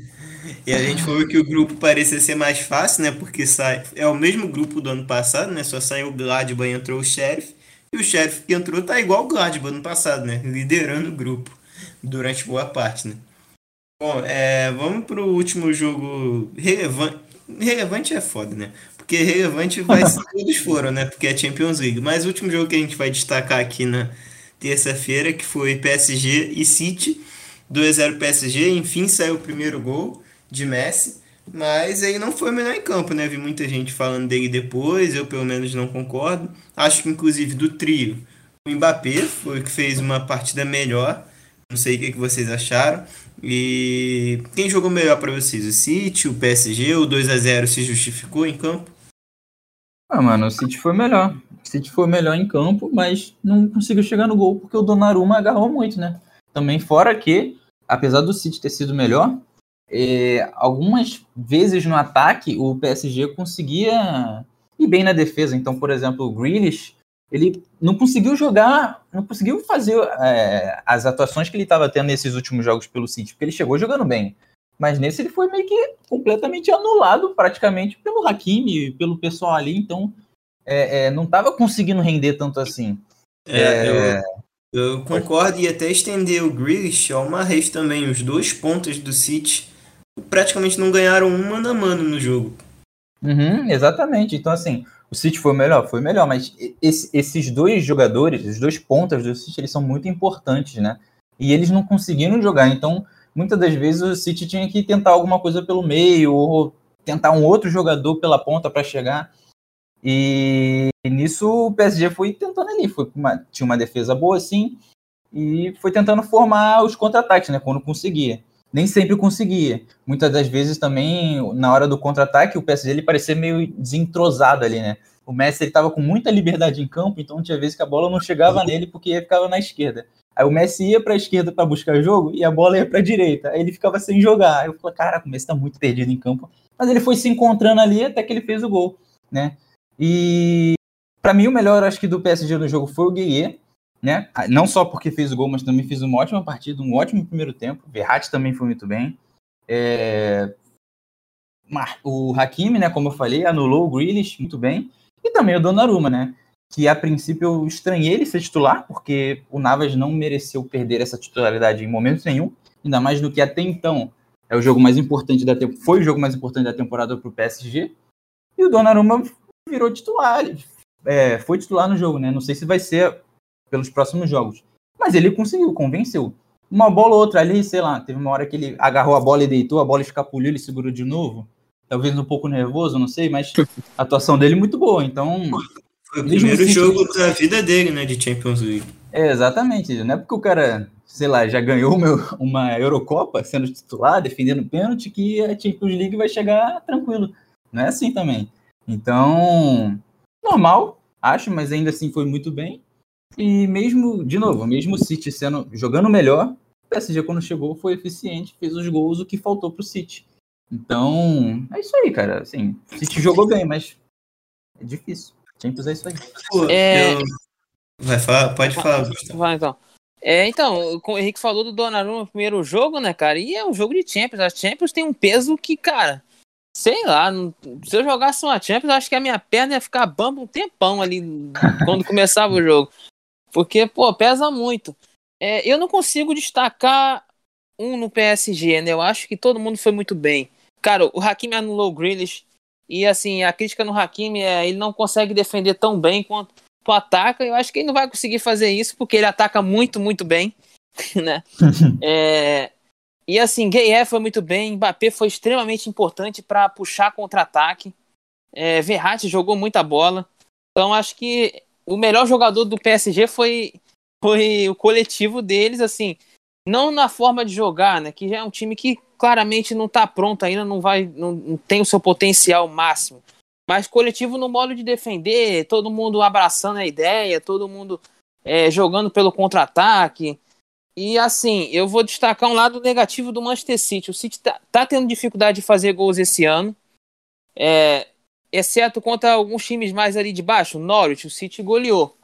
E a gente falou que o grupo parecia ser mais fácil, né? Porque sai... é o mesmo grupo do ano passado, né? Só saiu o Gladbach e entrou o Sheriff. E o Sheriff que entrou tá igual o Gladbach ano passado, né? Liderando o grupo durante boa parte, né? Bom, é, vamos pro último jogo relevante. Relevante é foda, né? Porque relevante vai ser todos foram, né? Porque é Champions League. Mas o último jogo que a gente vai destacar aqui na terça-feira, que foi PSG e City. 2x0 PSG, enfim saiu o primeiro gol de Messi, mas ele não foi o melhor em campo, né? Vi muita gente falando dele depois, eu pelo menos não concordo. Acho que inclusive do trio, o Mbappé foi o que fez uma partida melhor. Não sei o que vocês acharam. E quem jogou melhor para vocês? O City, o PSG, o 2 a 0 se justificou em campo? Ah, mano, o City foi melhor. O City foi melhor em campo, mas não conseguiu chegar no gol porque o Donnarumma agarrou muito, né? Também fora que, apesar do City ter sido melhor, é, algumas vezes no ataque o PSG conseguia ir bem na defesa. Então, por exemplo, o Grealish, ele não conseguiu jogar, não conseguiu fazer é, as atuações que ele estava tendo nesses últimos jogos pelo City, porque ele chegou jogando bem. Mas nesse ele foi meio que completamente anulado, praticamente, pelo Hakimi, pelo pessoal ali. Então, é, é, não estava conseguindo render tanto assim. É, eu, eu concordo e até estender o Grealish ao Mahrez também. Os dois pontos do City praticamente não ganharam um mano a mano no jogo. Uhum, exatamente. Então, assim, o City foi melhor? Foi melhor, mas esse, esses dois jogadores, os dois pontas do City, eles são muito importantes, né? E eles não conseguiram jogar. Então, muitas das vezes o City tinha que tentar alguma coisa pelo meio, ou tentar um outro jogador pela ponta para chegar. E nisso o PSG foi tentando ali, foi uma, tinha uma defesa boa assim, e foi tentando formar os contra-ataques, né, quando conseguia. Nem sempre conseguia. Muitas das vezes também, na hora do contra-ataque, o PSG ele parecia meio desentrosado ali, né? O Messi ele com muita liberdade em campo, então tinha vezes que a bola não chegava nele porque ficava na esquerda. Aí o Messi ia para a esquerda para buscar jogo e a bola ia para a direita. Aí ele ficava sem jogar. Aí eu falei, caraca, o Messi tá muito perdido em campo. Mas ele foi se encontrando ali até que ele fez o gol, né? E para mim o melhor acho que do PSG no jogo foi o Gueye, né? Não só porque fez o gol, mas também fez uma ótima partida, um ótimo primeiro tempo. Verratti também foi muito bem. É... O Hakimi, né, como eu falei, anulou o Grealish muito bem. E também o Donnarumma, né? Que a princípio eu estranhei ele ser titular, porque o Navas não mereceu perder essa titularidade em momento nenhum, ainda mais do que até então é o jogo mais importante da temporada, foi o jogo mais importante da temporada para o PSG. E o Donnarumma virou titular, é, foi titular no jogo, né? Não sei se vai ser pelos próximos jogos, mas ele conseguiu, convenceu. Uma bola ou outra ali, sei lá, teve uma hora que ele agarrou a bola e deitou, a bola escapuliu, ele segurou de novo. Talvez um pouco nervoso, não sei, mas a atuação dele muito boa. Então, foi o primeiro jogo da vida dele, né, de Champions League. É, exatamente. Não é porque o cara, sei lá, já ganhou uma, uma Eurocopa sendo titular, defendendo pênalti, que a Champions League vai chegar tranquilo. Não é assim também. Então, normal, acho, mas ainda assim foi muito bem. E mesmo, de novo, mesmo o City sendo, jogando melhor, o PSG quando chegou foi eficiente, fez os gols, o que faltou pro City. Então, é isso aí, cara. Assim, o City jogou bem, mas é difícil. Champions é isso aí. É. eu- Vai falar, pode falar, Gustavo. Vai, então. É, então, o Henrique falou do Donnarumma no primeiro jogo, né, cara? E é um jogo de Champions. A Champions tem um peso que, cara, sei lá, não- se eu jogasse uma Champions, acho que a minha perna ia ficar bamba um tempão ali quando começava o jogo. Porque, pô, pesa muito. É, eu não consigo destacar um no PSG, né? Eu acho que todo mundo foi muito bem. Cara, o Hakimi anulou o Grealish e assim, a crítica no Hakimi é ele não consegue defender tão bem quanto o ataca. Eu acho que ele não vai conseguir fazer isso porque ele ataca muito, muito bem, né? é, e assim, Gueye foi muito bem, Mbappé foi extremamente importante para puxar contra-ataque. É, Verratti jogou muita bola. Então acho que o melhor jogador do PSG foi, foi o coletivo deles, assim, não na forma de jogar, né? Que já é um time que claramente não está pronto ainda, não vai, não, não, tem o seu potencial máximo. Mas coletivo no modo de defender, todo mundo abraçando a ideia, todo mundo é, jogando pelo contra-ataque. E assim, eu vou destacar um lado negativo do Manchester City. O City tá, tá tendo dificuldade de fazer gols esse ano. É, exceto contra alguns times mais ali de baixo. O Norwich, o City goleou.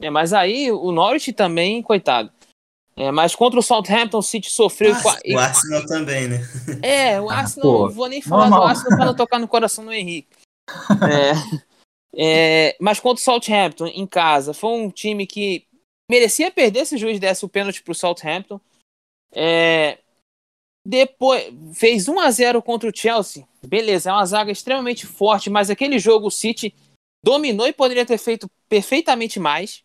É, mas aí o Norwich também, coitado. É, mas contra o Southampton, o City sofreu. Ah, o Arsenal também, né? É, o ah, Arsenal, ah, não vou nem falar normal. do Arsenal para não tocar no coração do Henrique. É, é, mas contra o Southampton, em casa, foi um time que merecia perder se o juiz desse o pênalti pro Southampton. É, depois fez 1 a 0 contra o Chelsea. Beleza, é uma zaga extremamente forte, mas aquele jogo o City dominou e poderia ter feito perfeitamente mais.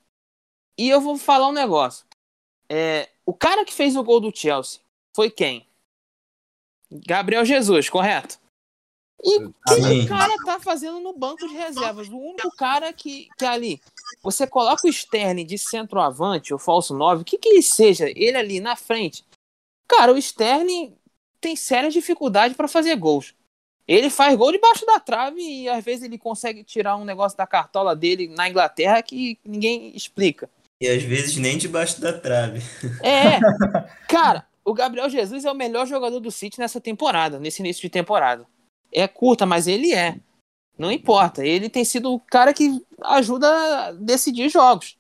E eu vou falar um negócio. É, o cara que fez o gol do Chelsea foi quem? Gabriel Jesus, correto? E o que o cara tá fazendo no banco de reservas? O único cara que, que ali você coloca o Sterling de centroavante, ou falso 9, o que que ele seja, ele ali na frente. Cara, o Sterling tem séria dificuldade para fazer gols. Ele faz gol debaixo da trave e às vezes ele consegue tirar um negócio da cartola dele na Inglaterra que ninguém explica. E às vezes nem debaixo da trave. É. Cara, o Gabriel Jesus é o melhor jogador do City nessa temporada, nesse início de temporada. É curta, mas ele é. Não importa. Ele tem sido o cara que ajuda a decidir jogos.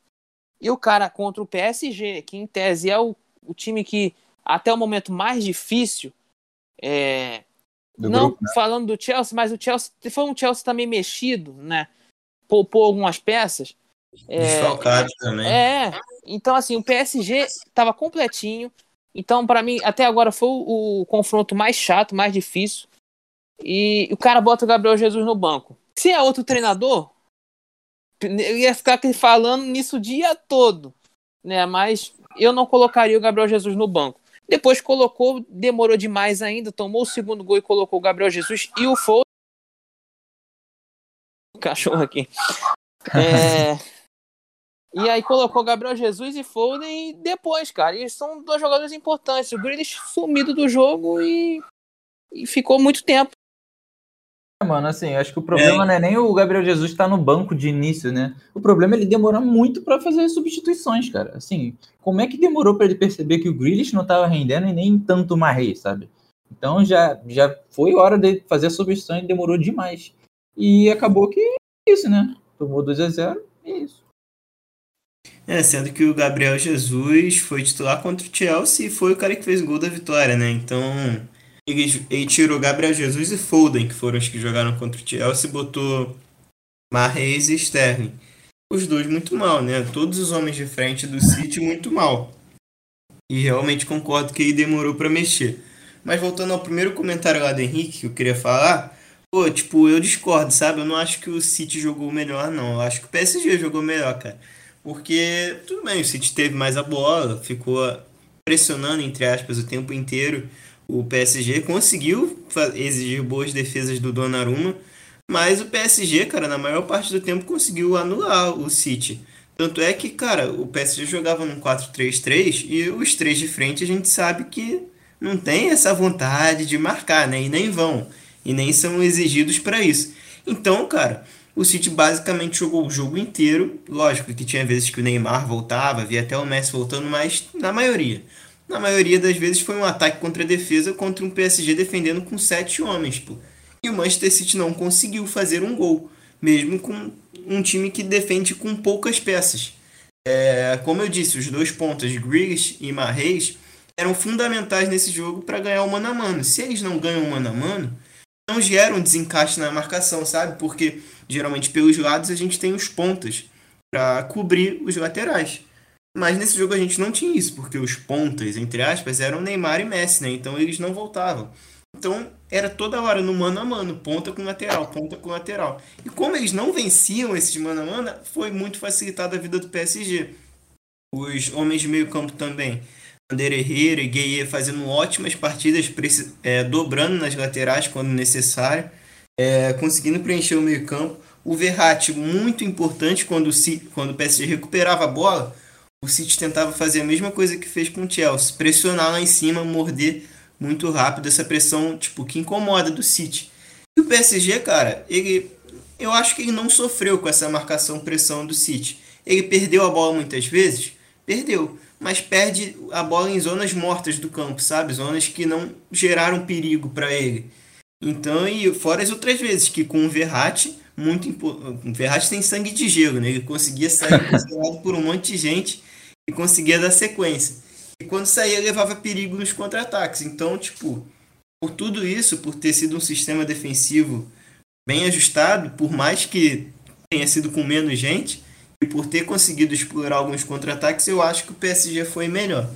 E o cara contra o PSG, que em tese é o, o time que até o momento mais difícil, é, não grupo, né? falando do Chelsea, mas o Chelsea foi um Chelsea também mexido, né? Poupou algumas peças. É, Desfalcado também. É, então assim, o PSG estava completinho. Então, para mim, até agora foi o, o confronto mais chato, mais difícil e o cara bota o Gabriel Jesus no banco. Se é outro treinador, eu ia ficar falando nisso o dia todo, né? Mas eu não colocaria o Gabriel Jesus no banco. Depois colocou, demorou demais ainda, tomou o segundo gol e colocou o Gabriel Jesus e o Foden. Cachorro aqui. É... e aí colocou Gabriel Jesus e Foden e depois, cara, eles são dois jogadores importantes. O Grealish sumido do jogo e, e ficou muito tempo mano, assim, acho que o problema é. não é nem o Gabriel Jesus estar tá no banco de início, né? O problema é ele demorar muito para fazer substituições, cara. Assim, como é que demorou para ele perceber que o Grealish não estava rendendo e nem tanto o Marrei, sabe? Então já, já foi hora de fazer a substituição e demorou demais. E acabou que é isso, né? Tomou 2 a 0 e é isso. É, sendo que o Gabriel Jesus foi titular contra o Chelsea e foi o cara que fez o gol da vitória, né? Então, ele, ele tirou Gabriel Jesus e Foden, que foram os que jogaram contra o Chelsea, botou Marreis e Sterling. Os dois muito mal, né? Todos os homens de frente do City muito mal. E realmente concordo que ele demorou para mexer. Mas voltando ao primeiro comentário lá do Henrique, que eu queria falar, pô, tipo, eu discordo, sabe? Eu não acho que o City jogou melhor, não. Eu acho que o PSG jogou melhor, cara. Porque, tudo bem, o City teve mais a bola, ficou pressionando, entre aspas, o tempo inteiro o PSG conseguiu exigir boas defesas do Donnarumma, mas o PSG, cara, na maior parte do tempo conseguiu anular o City. Tanto é que, cara, o PSG jogava num 4-3-3 e os três de frente a gente sabe que não tem essa vontade de marcar, né? E nem vão. E nem são exigidos para isso. Então, cara, o City basicamente jogou o jogo inteiro. Lógico que tinha vezes que o Neymar voltava, via até o Messi voltando, mas na maioria na maioria das vezes foi um ataque contra a defesa contra um PSG defendendo com sete homens. Pô. E o Manchester City não conseguiu fazer um gol, mesmo com um time que defende com poucas peças. É, como eu disse, os dois pontos, Grealish e Marreis, eram fundamentais nesse jogo para ganhar o mano a mano. Se eles não ganham o mano a mano, não geram desencaixe na marcação, sabe? Porque geralmente pelos lados a gente tem os pontas para cobrir os laterais. Mas nesse jogo a gente não tinha isso, porque os pontas, entre aspas, eram Neymar e Messi, né? Então eles não voltavam. Então era toda hora no mano a mano, ponta com lateral, ponta com lateral. E como eles não venciam esses mano a mano, foi muito facilitada a vida do PSG. Os homens de meio campo também. Ander Herrera e Gueye fazendo ótimas partidas, é, dobrando nas laterais quando necessário, é, conseguindo preencher o meio campo. O Verratti, muito importante quando o, quando o PSG recuperava a bola, o City tentava fazer a mesma coisa que fez com o Chelsea, pressionar lá em cima, morder muito rápido essa pressão, tipo, que incomoda do City. E o PSG, cara, ele eu acho que ele não sofreu com essa marcação pressão do City. Ele perdeu a bola muitas vezes, perdeu, mas perde a bola em zonas mortas do campo, sabe? Zonas que não geraram perigo para ele. Então, e fora as outras vezes que com o Verratti, muito o Verratti tem sangue de gelo, né? Ele conseguia sair por um monte de gente e conseguia dar sequência. E quando saía, levava perigo nos contra-ataques. Então, tipo, por tudo isso, por ter sido um sistema defensivo bem ajustado, por mais que tenha sido com menos gente, e por ter conseguido explorar alguns contra-ataques, eu acho que o PSG foi melhor.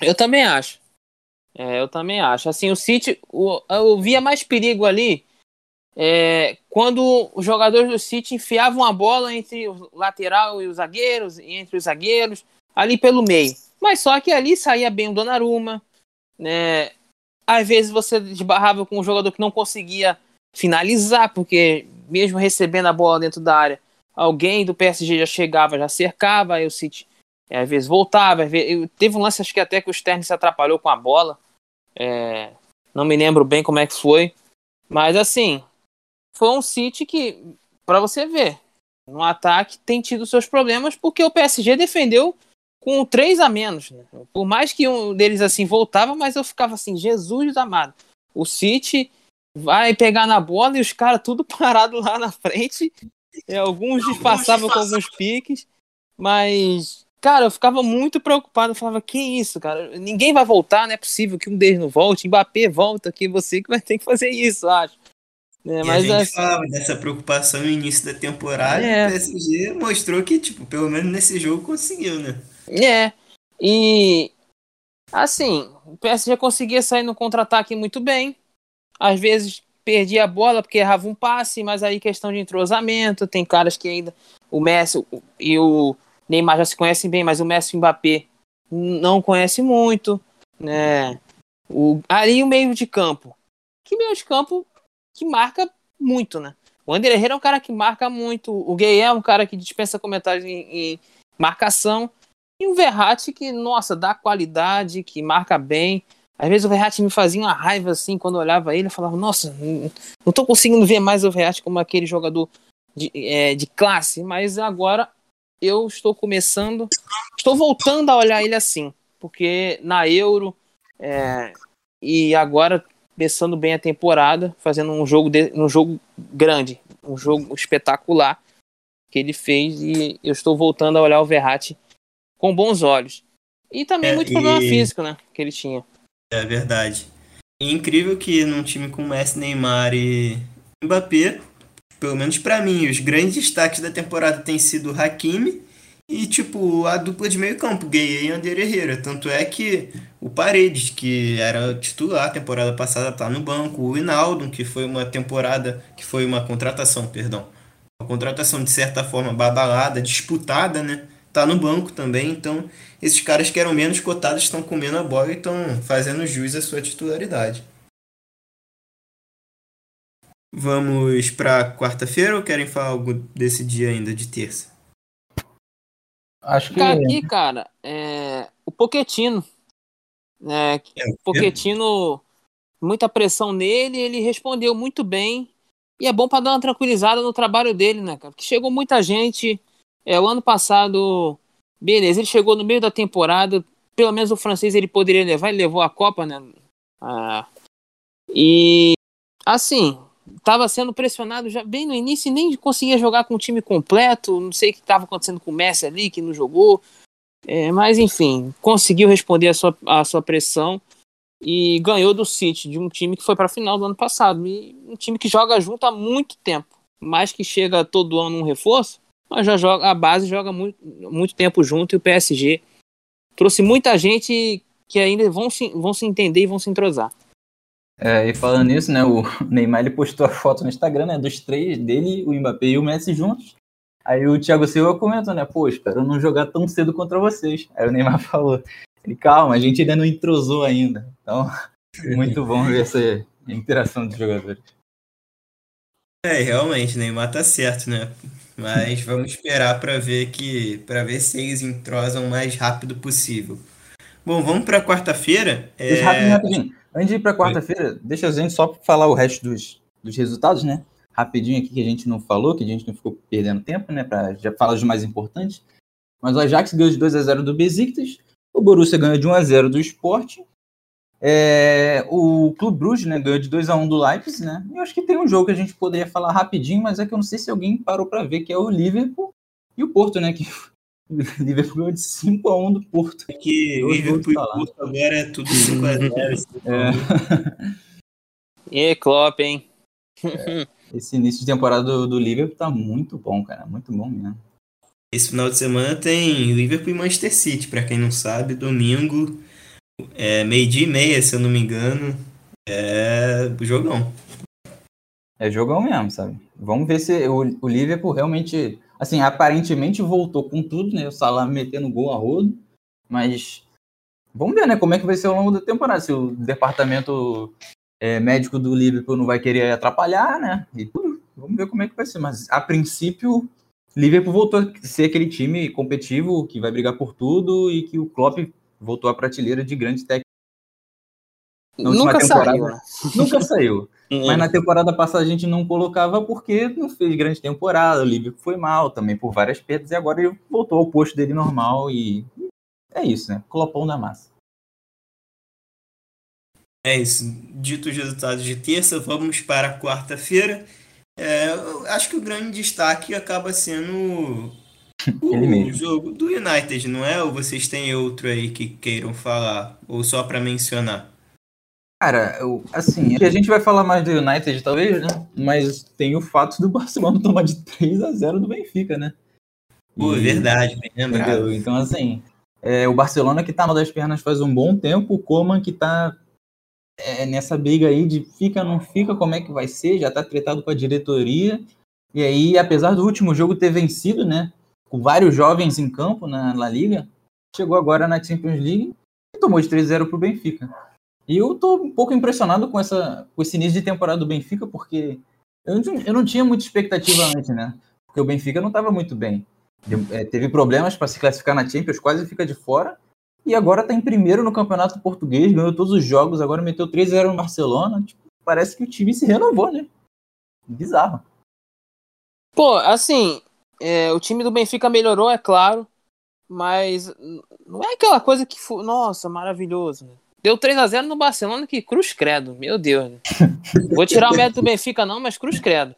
Eu também acho. É, eu também acho. Assim, o City, o, eu via mais perigo ali é, quando os jogadores do City enfiavam a bola entre o lateral e os zagueiros, entre os zagueiros, ali pelo meio. Mas só que ali saía bem o Donnarumma, né? Às vezes você desbarrava com um jogador que não conseguia finalizar, porque mesmo recebendo a bola dentro da área, alguém do PSG já chegava, já cercava, aí o City é, às vezes voltava. Às vezes, teve um lance, acho que até que o Stern se atrapalhou com a bola. É, não me lembro bem como é que foi. Mas assim, foi um City que, para você ver, no ataque tem tido seus problemas porque o PSG defendeu com três a menos. Né? Por mais que um deles assim voltava, mas eu ficava assim, Jesus amado. O City vai pegar na bola e os caras tudo parado lá na frente. E alguns disfarçavam com alguns piques, mas cara, eu ficava muito preocupado. Eu falava, que isso, cara? Ninguém vai voltar, não é possível que um deles não volte. Mbappé volta aqui, você que vai ter que fazer isso, acho. É, mas a gente assim... falava dessa preocupação no início da temporada é. o PSG mostrou que, tipo, pelo menos nesse jogo conseguiu, né? É. E assim, o PSG conseguia sair no contra-ataque muito bem. Às vezes perdia a bola porque errava um passe, mas aí questão de entrosamento, tem caras que ainda o Messi e o Neymar já se conhecem bem, mas o Messi e o Mbappé não conhece muito, né? O, ali o meio de campo. Que meio de campo que marca muito, né? O André Herrera é um cara que marca muito, o Gay é um cara que dispensa comentários em, em marcação, e o Verratti que, nossa, dá qualidade, que marca bem. Às vezes o Verratti me fazia uma raiva assim quando eu olhava ele, eu falava, nossa, não tô conseguindo ver mais o Verratti como aquele jogador de, é, de classe, mas agora eu estou começando, estou voltando a olhar ele assim, porque na Euro é, e agora começando bem a temporada, fazendo um jogo, de, um jogo grande, um jogo espetacular que ele fez e eu estou voltando a olhar o Verratti com bons olhos. E também é, muito problema físico, né? Que ele tinha. É verdade. É incrível que num time com Messi, Neymar e Mbappé, pelo menos para mim, os grandes destaques da temporada têm sido Hakimi e, tipo, a dupla de meio campo, Gueye e Ander Herrera. Tanto é que o Paredes, que era titular a temporada passada, tá no banco. O Hinaldo, que foi uma temporada, que foi uma contratação, perdão. Uma contratação, de certa forma, badalada, disputada, né? tá no banco também. Então, esses caras que eram menos cotados estão comendo a bola e estão fazendo jus à sua titularidade. Vamos para quarta-feira ou querem falar algo desse dia ainda de terça? Acho que aqui, cara, é... o Poquetino, né? É, o Poquetino, muita pressão nele, ele respondeu muito bem. E é bom para dar uma tranquilizada no trabalho dele, né, cara? Porque chegou muita gente, é, o ano passado, beleza, ele chegou no meio da temporada, pelo menos o francês ele poderia levar, ele levou a Copa, né? Ah, e assim, estava sendo pressionado já bem no início e nem conseguia jogar com o time completo. Não sei o que estava acontecendo com o Messi ali, que não jogou. É, mas enfim, conseguiu responder a sua, a sua pressão e ganhou do City, de um time que foi para a final do ano passado. E um time que joga junto há muito tempo, mais que chega todo ano um reforço mas já joga, a base joga muito, muito tempo junto e o PSG trouxe muita gente que ainda vão se, vão se entender e vão se entrosar. É, e falando nisso, né, o Neymar ele postou a foto no Instagram, né, dos três, dele, o Mbappé e o Messi juntos. Aí o Thiago Silva comentou, né, pô, espero não jogar tão cedo contra vocês. Aí o Neymar falou, ele, calma, a gente ainda não entrosou ainda. Então, muito bom ver essa interação dos jogadores. É, realmente, Neymar tá certo, né? Mas vamos esperar para ver que para ver se eles entrosam o mais rápido possível. Bom, vamos para quarta-feira. É... Rapidinho, rapidinho. Antes de ir para quarta-feira, deixa a gente só falar o resto dos, dos resultados, né? Rapidinho aqui que a gente não falou, que a gente não ficou perdendo tempo, né? Para já falar os mais importantes. Mas o Ajax ganhou de 2 a 0 do Besiktas, o Borussia ganhou de 1 a 0 do Sport, é, o Clube Bruges né, ganhou de 2 a 1 do Leipzig, né? Eu acho que tem um jogo que a gente poderia falar rapidinho, mas é que eu não sei se alguém parou para ver, que é o Liverpool e o Porto, né? Que o Liverpool ganhou de 5 a 1 do Porto. É que o Liverpool e o Porto agora é tudo 5 a 0 é. E aí, Klopp, hein? É, esse início de temporada do, do Liverpool tá muito bom, cara. Muito bom mesmo. Esse final de semana tem Liverpool e Manchester City, para quem não sabe, domingo é, meio-dia e meia, se eu não me engano. É jogão. É jogão mesmo, sabe? Vamos ver se o, o Liverpool realmente. Assim, aparentemente voltou com tudo, né? O Salah metendo gol a rodo. Mas vamos ver, né? Como é que vai ser ao longo da temporada. Se o departamento é, médico do Liverpool não vai querer atrapalhar, né? E tudo. Vamos ver como é que vai ser. Mas a princípio, Liverpool voltou a ser aquele time competitivo que vai brigar por tudo e que o Klopp voltou à prateleira de grande técnico. Nunca saiu. Nunca saiu. Mas na temporada passada a gente não colocava porque não fez grande temporada, o Liverpool foi mal também por várias perdas e agora ele voltou ao posto dele normal e é isso, né? Clopão da massa. É isso. Dito os resultados de terça, vamos para quarta-feira. É, acho que o grande destaque acaba sendo o jogo do United, não é? Ou vocês têm outro aí que queiram falar? Ou só para mencionar? Cara, eu, assim, a gente vai falar mais do United, talvez, né? Mas tem o fato do Barcelona tomar de 3 a 0 do Benfica, né? Pô, e, verdade, bem lembrado. Então, assim, é, o Barcelona que tá mal das pernas faz um bom tempo, o Coman que tá é, nessa briga aí de fica, não fica, como é que vai ser, já tá tretado com a diretoria. E aí, apesar do último jogo ter vencido, né? com vários jovens em campo na La Liga, chegou agora na Champions League e tomou de 3-0 para o Benfica. E eu estou um pouco impressionado com, essa, com esse início de temporada do Benfica, porque eu não, eu não tinha muita expectativa antes, né? Porque o Benfica não estava muito bem. É, teve problemas para se classificar na Champions, quase fica de fora. E agora está em primeiro no Campeonato Português, ganhou todos os jogos, agora meteu 3-0 no Barcelona. Tipo, parece que o time se renovou, né? Bizarro. Pô, assim, é, o time do Benfica melhorou, é claro, mas não é aquela coisa que foi, nossa, maravilhoso. Deu 3 a 0 no Barcelona que cruz credo, meu Deus. Né? Vou tirar o mérito do Benfica não, mas cruz credo.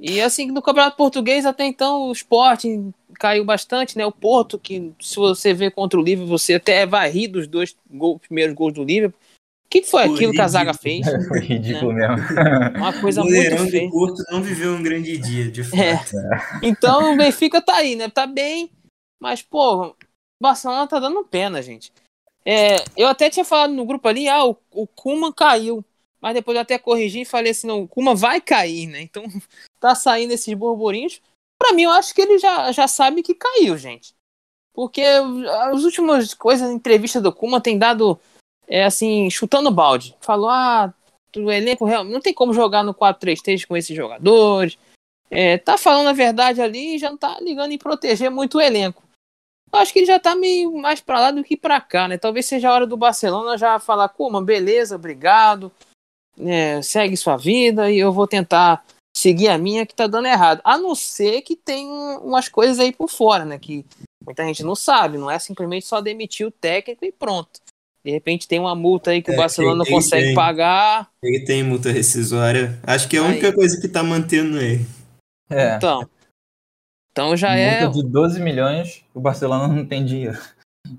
E assim, no Campeonato Português até então o Sporting caiu bastante, né? O Porto, que se você vê contra o Liverpool, você até é varrido os dois gol, primeiros gols do Liverpool que foi aquilo ridículo. que a zaga fez? Foi ridículo né? mesmo. Uma coisa o muito feia. O Porto não viveu um grande dia, de é. fato. É. Então o Benfica tá aí, né? Tá bem, mas, pô, o Barcelona tá dando pena, gente. É, eu até tinha falado no grupo ali, ah, o, o Kuma caiu. Mas depois eu até corrigi e falei assim, não, o Kuma vai cair, né? Então tá saindo esses burburinhos. Pra mim, eu acho que ele já, já sabe que caiu, gente. Porque as últimas coisas, entrevista do Kuma tem dado é assim, chutando balde. Falou, ah, o elenco realmente não tem como jogar no 4-3-3 com esses jogadores. É, tá falando a verdade ali e já não tá ligando em proteger muito o elenco. Eu acho que ele já tá meio mais para lá do que para cá, né? Talvez seja a hora do Barcelona já falar, Kuma, beleza, obrigado. É, segue sua vida e eu vou tentar seguir a minha que tá dando errado. A não ser que tem umas coisas aí por fora, né? Que muita gente não sabe, não é simplesmente só demitir o técnico e pronto. De repente tem uma multa aí que é, o Barcelona não consegue tem. pagar. Ele tem multa rescisória. Acho que é a única aí. coisa que tá mantendo ele. É. Então. Então já multa é. de 12 milhões, o Barcelona não tem dinheiro.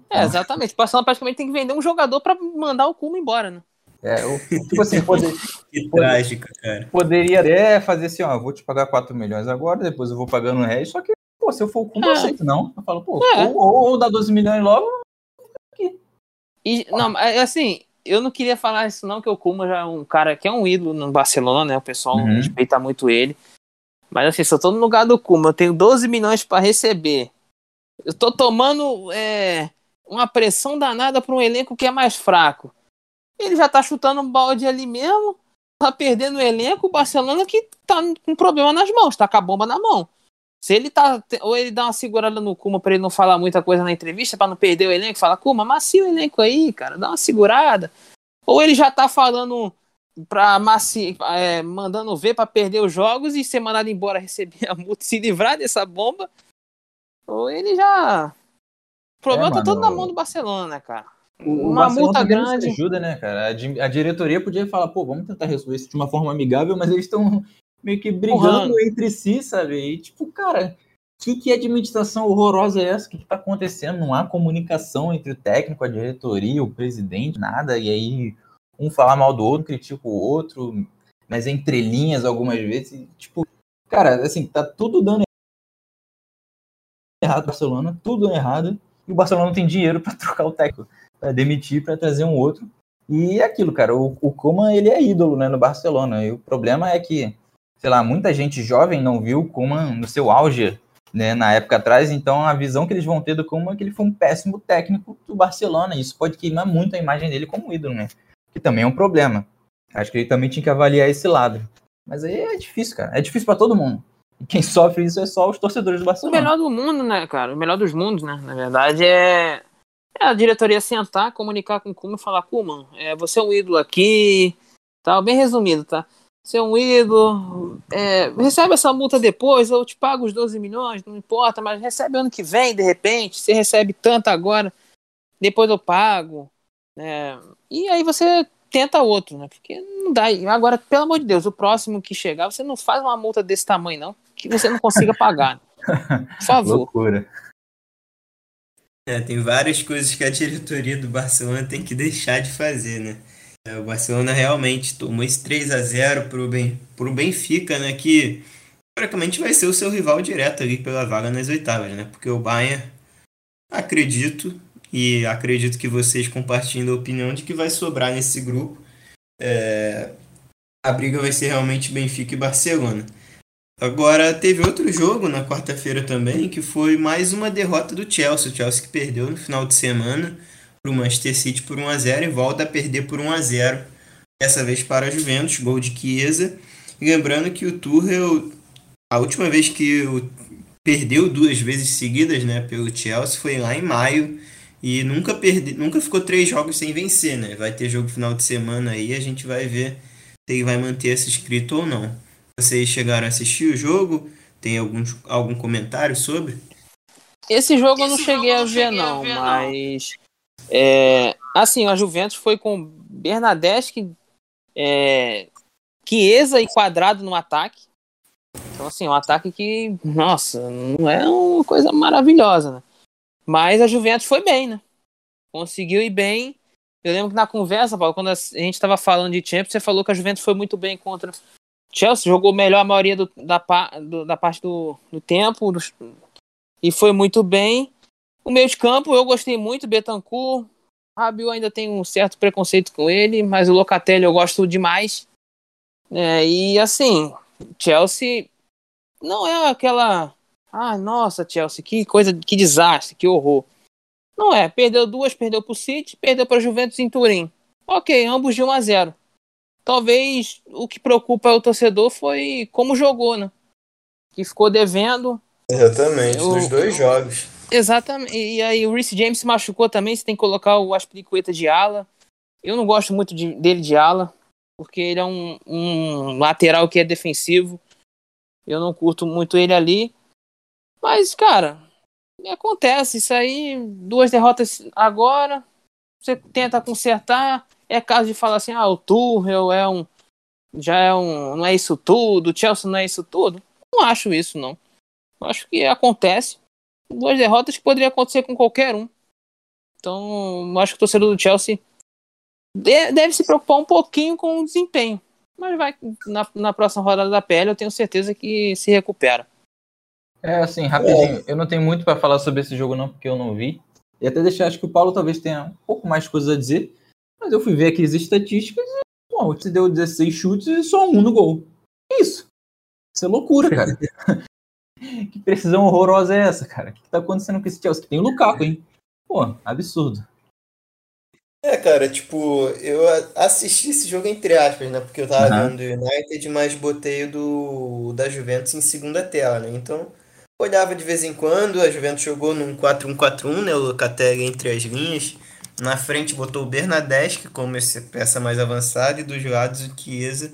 É, exatamente. O Barcelona praticamente tem que vender um jogador para mandar o Kuma embora, né? É, o, tipo assim, poder, que trágico, cara. Poderia até fazer assim, ó, vou te pagar 4 milhões agora, depois eu vou pagando o resto, só que Pô, se eu for o Kuma, eu É. aceito, não. Eu falo, pô, É. ou, ou, ou dá 12 milhões logo, E, não, assim, eu não queria falar isso não, que o Kuma já é um cara que é um ídolo no Barcelona, né? O pessoal Uhum. respeita muito ele. Mas assim, se eu tô no lugar do Kuma, eu tenho 12 milhões pra receber. Eu tô tomando é, uma pressão danada pra um elenco que é mais fraco. Ele já tá chutando um balde ali mesmo, tá perdendo o elenco, o Barcelona que tá com problema nas mãos, tá com a bomba na mão. Se ele tá. Ou ele dá uma segurada no Kuma pra ele não falar muita coisa na entrevista, pra não perder o elenco, fala, Kuma, macia o elenco aí, cara, dá uma segurada. Ou ele já tá falando pra maci... é, mandando ver pra perder os jogos e ser mandado embora receber a multa se livrar dessa bomba. Ou ele já. O problema É, tá todo na mão do Barcelona, cara. O Uma multa grande. ajuda, né, cara? A, di- a diretoria podia falar, pô, vamos tentar resolver isso de uma forma amigável, mas eles estão meio que brigando entre si, sabe? E, tipo, cara, que, que administração horrorosa é essa? O que, que tá acontecendo? Não há comunicação entre o técnico, a diretoria, o presidente, nada. E aí, um falar mal do outro, critica o outro, nas entrelinhas algumas vezes. e, tipo, cara, assim, tá tudo dando errado Barcelona, tudo errado. E o Barcelona não tem dinheiro pra trocar o técnico para demitir, para trazer um outro. E é aquilo, cara, o, o Koeman, ele é ídolo, né, no Barcelona. E o problema é que, sei lá, muita gente jovem não viu o Koeman no seu auge, né, na época atrás. Então a visão que eles vão ter do Koeman é que ele foi um péssimo técnico do Barcelona. E isso pode queimar muito a imagem dele como ídolo, né? Que também é um problema. Acho que ele também tinha que avaliar esse lado. Mas aí é difícil, cara. É difícil para todo mundo. E quem sofre isso é só os torcedores do O Barcelona. melhor do mundo, né, cara? O melhor dos mundos, né? Na verdade, é, é a diretoria sentar, comunicar com o Kuma e falar, Kuma, é, você é um ídolo aqui, tal, bem resumido, tá? Você é um ídolo, é, recebe essa multa depois, eu te pago os 12 milhões, não importa, mas recebe ano que vem, de repente, você recebe tanto agora, depois eu pago, né? E aí você tenta outro, né? Porque não dá. Agora, pelo amor de Deus, o próximo que chegar, você não faz uma multa desse tamanho, não, que você não consiga pagar. Por favor. Loucura. É, tem várias coisas que a diretoria do Barcelona tem que deixar de fazer, né? É, o Barcelona realmente tomou esse 3 a 0 pro, ben, pro Benfica, né? Que praticamente vai ser o seu rival direto ali pela vaga nas oitavas, né? Porque o Bayern, acredito, e acredito que vocês compartilhem a opinião de que vai sobrar nesse grupo. É, a briga vai ser realmente Benfica e Barcelona. Agora, teve outro jogo na quarta-feira também, que foi mais uma derrota do Chelsea. O Chelsea que perdeu no final de semana para o Manchester City por 1x0 e volta a perder por 1x0, dessa vez para a Juventus, gol de Chiesa. E lembrando que o Tuchel, a última vez que o, perdeu duas vezes seguidas né, pelo Chelsea foi lá em maio e nunca, perde, nunca ficou três jogos sem vencer. Né? Vai ter jogo final de semana aí, a gente vai ver se ele vai manter esse escrito ou não. Vocês chegaram a assistir o jogo? Tem algum, algum comentário sobre? Esse jogo eu não cheguei a ver, não, mas. É, assim, a Juventus foi com Bernadette, é, Chiesa e Quadrado no ataque. Então, assim, um ataque que, nossa, não é uma coisa maravilhosa, né? Mas a Juventus foi bem, né? Conseguiu ir bem. Eu lembro que na conversa, Paulo, quando a gente estava falando de Champions, você falou que a Juventus foi muito bem contra Chelsea, jogou melhor a maioria do, da, do, da parte do, do tempo e foi muito bem. O meio de campo eu gostei muito, Betancourt. Rabiot ainda tem um certo preconceito com ele, mas o Locatelli eu gosto demais. É, e assim, Chelsea não é aquela. Ah, nossa, Chelsea, que coisa, que desastre, que horror. Não é, perdeu duas, perdeu pro City, perdeu para Juventus em Turim. Ok, ambos de 1 a 0. Talvez o que preocupa o torcedor foi como jogou, né? Que ficou devendo. Exatamente, Eu- nos dois jogos. Exatamente. E aí o Reece James se machucou também, você tem que colocar o Aspilicueta de ala. Eu não gosto muito de- dele de ala, porque ele é um, um lateral que é defensivo. Eu não curto muito ele ali. Mas, cara, acontece. Isso aí, duas derrotas agora. Você tenta consertar. É caso de falar assim, ah, o Tuchel é um. Já é um. Não é isso tudo, o Chelsea não é isso tudo. Não acho isso, não. Eu acho que acontece duas derrotas que poderia acontecer com qualquer um. Então, acho que o torcedor do Chelsea de- deve se preocupar um pouquinho com o desempenho. Mas vai na, na próxima rodada da PL, eu tenho certeza que se recupera. É, assim, rapidinho, eu não tenho muito para falar sobre esse jogo não, porque eu não vi. E até deixar, acho que o Paulo talvez tenha um pouco mais coisas a dizer. Mas eu fui ver aqui as estatísticas e, bom, você deu 16 chutes e só um no gol. Isso. Isso é loucura, cara. que precisão horrorosa é essa, cara? O que tá acontecendo com esse Chelsea? Tem o Lukaku, hein? Pô, absurdo. É, cara, tipo, eu assisti esse jogo entre aspas, né? Porque eu tava uhum. vendo do United, mas botei o do da Juventus em segunda tela, né? Então, olhava de vez em quando, a Juventus jogou num 4-1-4-1, né? O Locatelli entre as linhas. Na frente botou o Bernadeschi como essa peça mais avançada e dos lados o Chiesa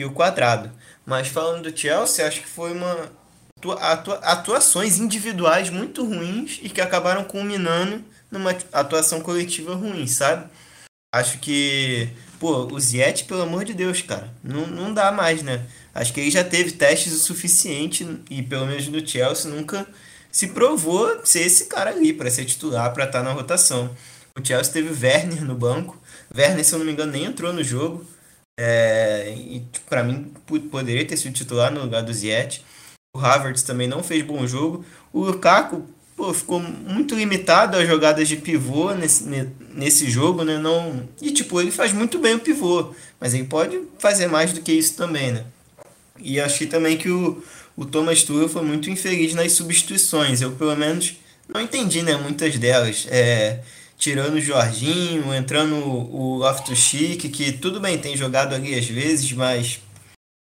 e o Quadrado. Mas falando do Chelsea, acho que foi uma atua, atuações individuais muito ruins e que acabaram culminando numa atuação coletiva ruim, sabe? Acho que, pô, o Ziet, pelo amor de Deus, cara, não, não dá mais, né? Acho que ele já teve testes o suficiente e pelo menos no Chelsea nunca se provou ser esse cara ali para ser titular, para estar tá na rotação. O Chelsea teve Werner no banco. Werner, se eu não me engano, nem entrou no jogo. É, e para mim poderia ter sido titular no lugar do Ziet. O Havertz também não fez bom jogo. O Lukaku pô, ficou muito limitado às jogadas de pivô nesse, nesse jogo, né? Não, e tipo, ele faz muito bem o pivô, mas ele pode fazer mais do que isso também, né? E achei também que o, o Thomas Tuchel foi muito infeliz nas substituições. Eu, pelo menos, não entendi, né? Muitas delas. É, tirando o Jorginho, entrando o Loftus-Cheek, que tudo bem, tem jogado ali às vezes, mas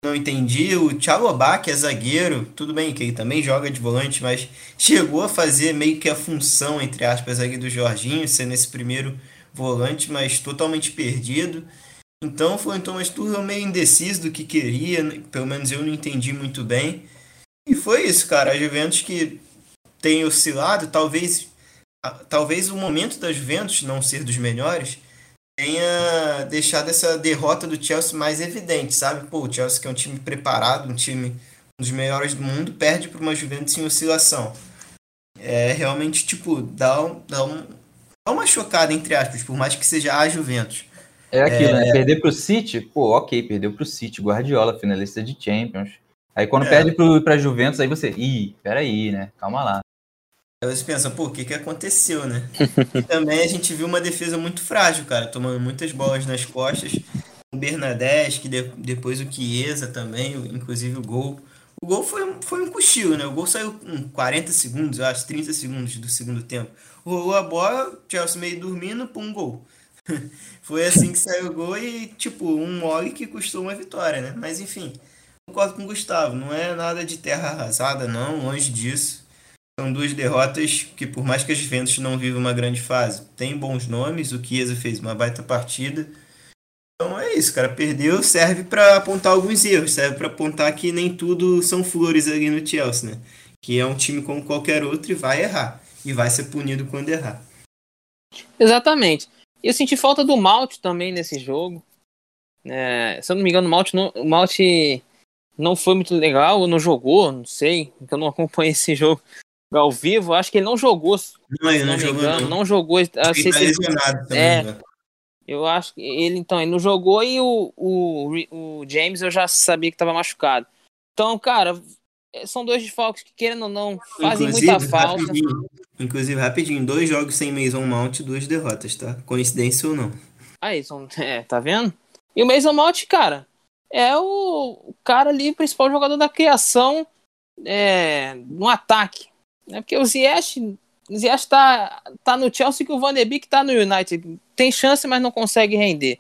não entendi. O Thiago que é zagueiro, tudo bem que ele também joga de volante, mas chegou a fazer meio que a função, entre aspas, ali do Jorginho, sendo esse primeiro volante, mas totalmente perdido. Então foi um Thomas Tuchel meio indeciso do que queria, né? pelo menos eu não entendi muito bem. E foi isso, cara. A Juventus que tem oscilado, talvez, talvez o momento das Juventus não ser dos melhores tenha deixado essa derrota do Chelsea mais evidente, sabe? Pô, o Chelsea que é um time preparado, um time um dos melhores do mundo, perde para uma Juventus em oscilação. É realmente, tipo, dá, um, dá, um, dá uma chocada, entre aspas, por mais que seja a Juventus. É aquilo, né? é... né? Perder pro City, pô, ok, perdeu pro City, Guardiola, finalista de Champions. Aí quando é. perde pro, pra Juventus, aí você, ih, peraí, né? Calma lá. Aí você pensa, pô, o que que aconteceu, né? e também a gente viu uma defesa muito frágil, cara, tomando muitas bolas nas costas. O Bernadette, que de, depois o Chiesa também, inclusive o gol. O gol foi, foi um cochilo, né? O gol saiu com 40 segundos, eu acho, 30 segundos do segundo tempo. Rolou a bola, Chelsea meio dormindo, pum, gol. Foi assim que saiu o gol e, tipo, um mole que custou uma vitória, né? Mas enfim, concordo com o Gustavo, não é nada de terra arrasada, não, longe disso. São duas derrotas que, por mais que as Juventus não vivam uma grande fase, tem bons nomes. O Chiesa fez uma baita partida. Então é isso, cara. Perdeu serve para apontar alguns erros, serve para apontar que nem tudo são flores ali no Chelsea, né? Que é um time como qualquer outro e vai errar. E vai ser punido quando errar. Exatamente. Eu senti falta do Malte também nesse jogo. É, se eu não me engano, o Malte não, o Malte não foi muito legal, ou não jogou, não sei, porque eu não acompanhei esse jogo ao vivo. Acho que ele não jogou. Não, ele não, não jogou. Engano, não. não jogou. Ele tá lesionado também, é, né? Eu acho que ele então ele não jogou e o, o, o James eu já sabia que estava machucado. Então, cara, são dois desfalques que, querendo ou não, fazem inclusive, muita falta. Rapidinho, inclusive, rapidinho, dois jogos sem Mason Mount, duas derrotas, tá? Coincidência ou não? Aí, são, é, tá vendo? E o Mason Mount, cara, é o, o cara ali, principal jogador da criação é, no ataque. Né? Porque o Ziyech, Ziyech tá, no Chelsea que o Van de Beek tá no United. Tem chance, mas não consegue render.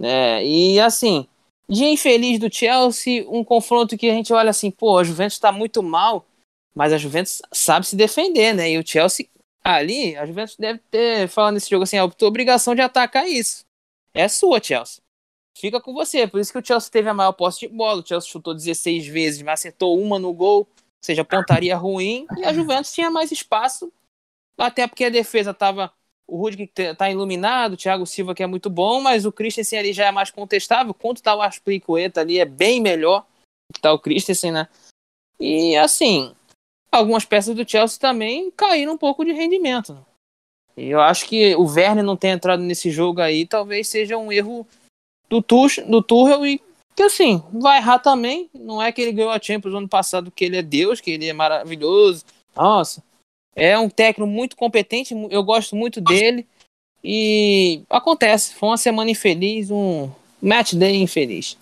É, e assim, dia infeliz do Chelsea, um confronto que a gente olha assim, pô, a Juventus tá muito mal, mas a Juventus sabe se defender, né? E o Chelsea ali, a Juventus deve ter, falando nesse jogo assim, a obrigação de atacar isso. É sua, Chelsea. Fica com você. Por isso que o Chelsea teve a maior posse de bola. O Chelsea chutou 16 vezes, mas acertou uma no gol seja, pontaria ruim, e a Juventus tinha mais espaço, até porque a defesa estava. O Rudiger está iluminado, o Thiago Silva que é muito bom, mas o Christensen ali já é mais contestável. Quanto tá o Asplicueta ali é bem melhor que tá o Christensen, né? E assim, algumas peças do Chelsea também caíram um pouco de rendimento. Né? E eu acho que o Werner não ter entrado nesse jogo aí talvez seja um erro do, Tuch, do Tuchel e Que assim, vai errar também. Não é que ele ganhou a Champions ano passado, que ele é Deus, que ele é maravilhoso. Nossa. É um técnico muito competente, eu gosto muito dele. E acontece, foi uma semana infeliz, um match day infeliz.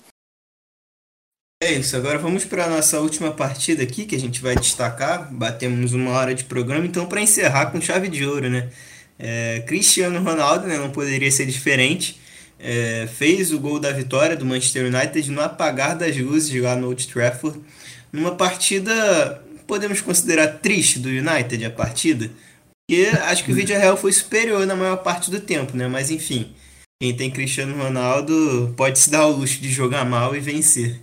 É isso, agora vamos para a nossa última partida aqui, que a gente vai destacar. Batemos uma hora de programa, então para encerrar com chave de ouro, né? É, Cristiano Ronaldo, né, não poderia ser diferente, é, fez o gol da vitória do Manchester United no apagar das luzes lá no Old Trafford, numa partida, podemos considerar triste do United a partida, porque acho que o vídeo real foi superior na maior parte do tempo, né? Mas enfim, quem tem Cristiano Ronaldo pode se dar o luxo de jogar mal e vencer.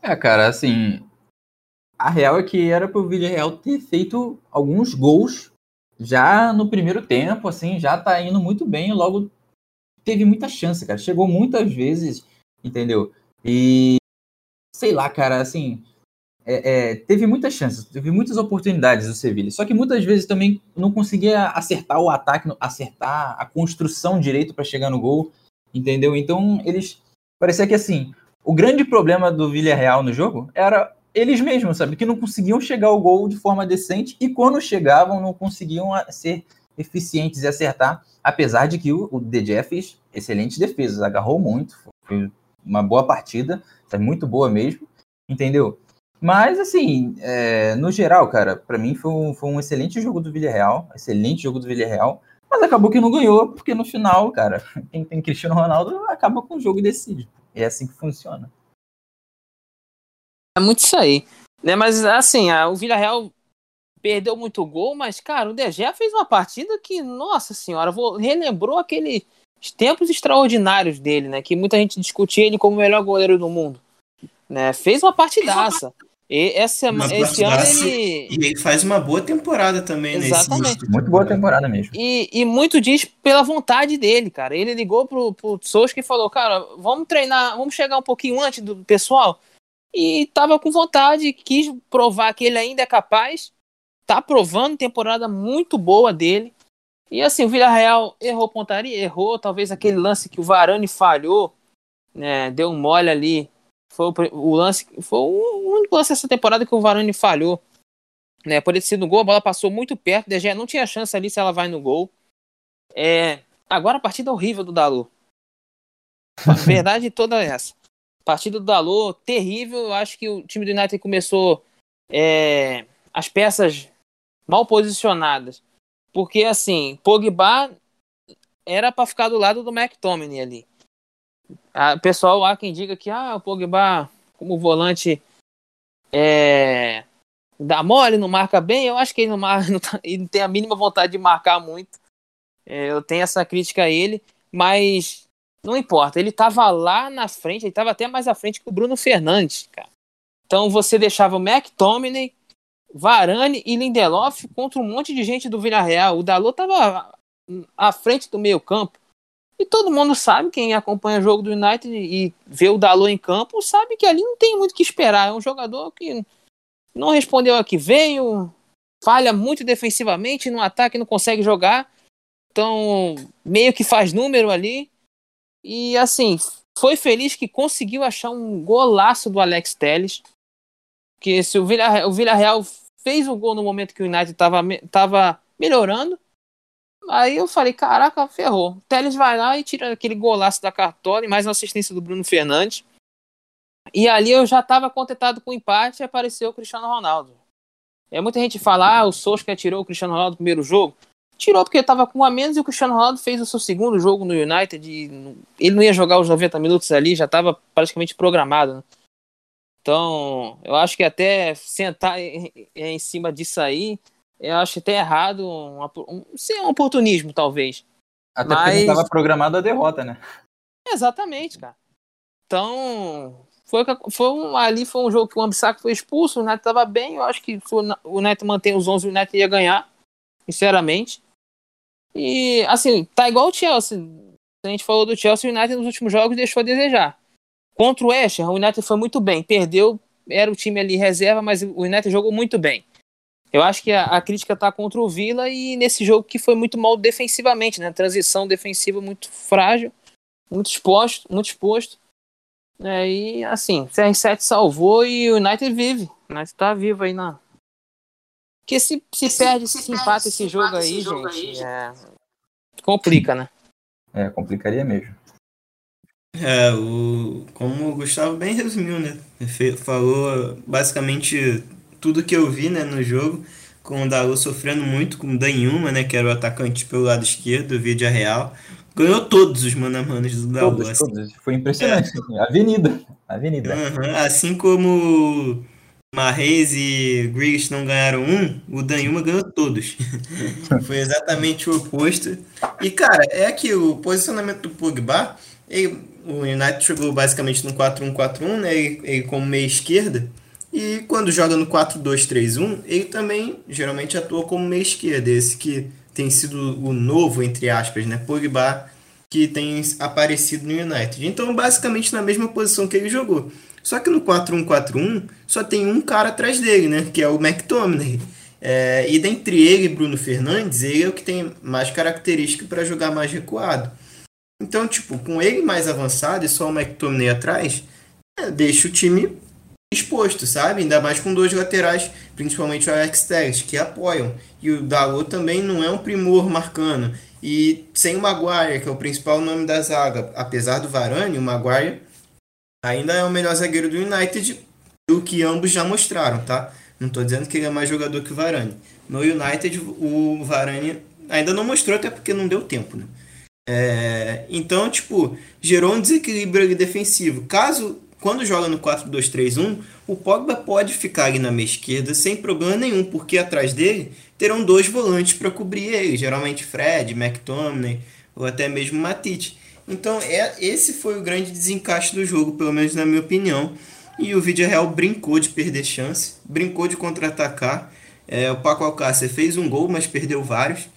É, cara, assim, a real é que era pro Villarreal ter feito alguns gols já no primeiro tempo, assim, já tá indo muito bem, logo teve muita chance, cara. Chegou muitas vezes, entendeu? E sei lá, cara, assim, é, é, teve muitas chances, teve muitas oportunidades o Sevilha. Só que muitas vezes também não conseguia acertar o ataque, acertar a construção direito para chegar no gol, entendeu? Então eles parecia que assim o grande problema do Villarreal no jogo era eles mesmos, sabe? Que não conseguiam chegar ao gol de forma decente e quando chegavam não conseguiam ser eficientes e acertar, apesar de que o, o DJ fez excelentes defesas, agarrou muito, foi uma boa partida, foi muito boa mesmo, entendeu? Mas, assim, é, no geral, cara, para mim foi um, foi um excelente jogo do Villarreal, excelente jogo do Villarreal, mas acabou que não ganhou, porque no final, cara, quem tem Cristiano Ronaldo acaba com o jogo e decide. É assim que funciona. É muito isso aí. Né? Mas assim, a, o Villarreal perdeu muito gol, mas, cara, o DG fez uma partida que, nossa senhora, vou, relembrou aqueles tempos extraordinários dele, né? Que muita gente discutia ele como o melhor goleiro do mundo. Né? Fez uma partidaça. E essa, esse ano ele. E ele faz uma boa temporada também, né? Exatamente. Muito boa temporada mesmo. E, e muito diz pela vontade dele, cara. Ele ligou pro, pro Souza e falou: Cara, vamos treinar, vamos chegar um pouquinho antes do pessoal. E tava com vontade, quis provar que ele ainda é capaz. Tá provando temporada muito boa dele. E assim, o Villarreal errou pontaria, errou. Talvez aquele lance que o Varane falhou, né? Deu um mole ali foi o, o lance, foi o único lance dessa temporada que o Varane falhou. Né, poderia ter sido no gol, a bola passou muito perto, De Gea não tinha chance ali se ela vai no gol. É, agora a partida horrível do Dalot. A verdade toda é essa. Partida do Dalot, terrível. Eu acho que o time do United começou é, as peças mal posicionadas. Porque, assim, Pogba era para ficar do lado do McTominay ali. O pessoal há quem diga que ah, o Pogba, como volante, é, dá mole, não marca bem. Eu acho que ele não, não, tá, ele não tem a mínima vontade de marcar muito. É, eu tenho essa crítica a ele, mas não importa. Ele estava lá na frente, ele estava até mais à frente que o Bruno Fernandes, cara. Então você deixava o McTominay, Varane e Lindelof contra um monte de gente do Villarreal. O Dalot estava à frente do meio campo. E todo mundo sabe, quem acompanha o jogo do United e vê o Dalot em campo, sabe que ali não tem muito o que esperar. É um jogador que não respondeu a que veio, falha muito defensivamente, no ataque não consegue jogar. Então, meio que faz número ali. E assim, foi feliz que conseguiu achar um golaço do Alex Telles. Que se o o Villarreal fez o gol no momento que o United estava melhorando, Aí eu falei, caraca, ferrou. O Teles vai lá e tira aquele golaço da Cartola e mais uma assistência do Bruno Fernandes. E ali eu já estava contentado com o empate e apareceu o Cristiano Ronaldo. É, muita gente fala, ah, o Solskjaer tirou o Cristiano Ronaldo no primeiro jogo. Tirou porque estava com um a menos e o Cristiano Ronaldo fez o seu segundo jogo no United. Ele não ia jogar os 90 minutos ali, já estava praticamente programado. Né? Então, eu acho que até sentar em, cima disso aí eu acho até errado, um, um, sim, um oportunismo, talvez. Até Mas... porque estava programado a derrota, né? Exatamente, cara. Então, foi, foi um, ali foi um jogo que o Ambissac foi expulso, o Neto estava bem, eu acho que se o Neto mantém os 11, o Neto ia ganhar, sinceramente. E, assim, tá igual o Chelsea. A gente falou do Chelsea, o United nos últimos jogos deixou a desejar. Contra o West o United foi muito bem, perdeu, era o time ali reserva, mas o United jogou muito bem. Eu acho que a, a crítica está contra o Vila e nesse jogo que foi muito mal defensivamente, né? Transição defensiva muito frágil, muito exposto, muito exposto. É, e assim, CR7 salvou e o United vive. O United tá vivo aí na. Porque se, se, se perde, se, se empata esse jogo aí, jogo gente, aí, é... complica, né? É, complicaria mesmo. É, o, como o Gustavo bem resumiu, né? Falou basicamente tudo que eu vi né, no jogo, com o Dalu sofrendo muito com o Danhuma, né? Que era o atacante pelo lado esquerdo, vídeo real. Ganhou todos os mano a manos do Dalu. Todos, assim. todos. Foi impressionante. É. Avenida. Avenida. Uhum. Assim como Marreis e Griggs não ganharam um, o Danhuma ganhou todos. Foi exatamente o oposto. E, cara, é que o posicionamento do Pogba, ele, o United jogou basicamente no 4-1-4-1, né? Ele, como meia esquerda. E quando joga no 4-2-3-1, ele também geralmente atua como meia esquerda. Esse que tem sido o novo, entre aspas, né? Pogba, que tem aparecido no United. Então, basicamente na mesma posição que ele jogou. Só que no 4-1-4-1 só tem um cara atrás dele, né? Que é o McTominay. É, e dentre ele e Bruno Fernandes, ele é o que tem mais característica para jogar mais recuado. Então, tipo, com ele mais avançado e só o McTominay atrás, é, deixa o time exposto, sabe? Ainda mais com dois laterais, principalmente o Alex Telles, que apoiam. E o Dalot também não é um primor marcando. E sem o Maguire, que é o principal nome da zaga, apesar do Varane, o Maguire ainda é o melhor zagueiro do United, o que ambos já mostraram, tá? Não estou dizendo que ele é mais jogador que o Varane. No United, o Varane ainda não mostrou, até porque não deu tempo, né? É, então, tipo, gerou um desequilíbrio defensivo. Caso, quando joga no 4-2-3-1, o Pogba pode ficar ali na meia esquerda sem problema nenhum, porque atrás dele terão dois volantes para cobrir ele, geralmente Fred, McTominay ou até mesmo Matite. Então, é, esse foi o grande desencaixe do jogo, pelo menos na minha opinião. E o Vídeo Real brincou de perder chance, brincou de contra-atacar. É, o Paco Alcácer fez um gol, mas perdeu vários.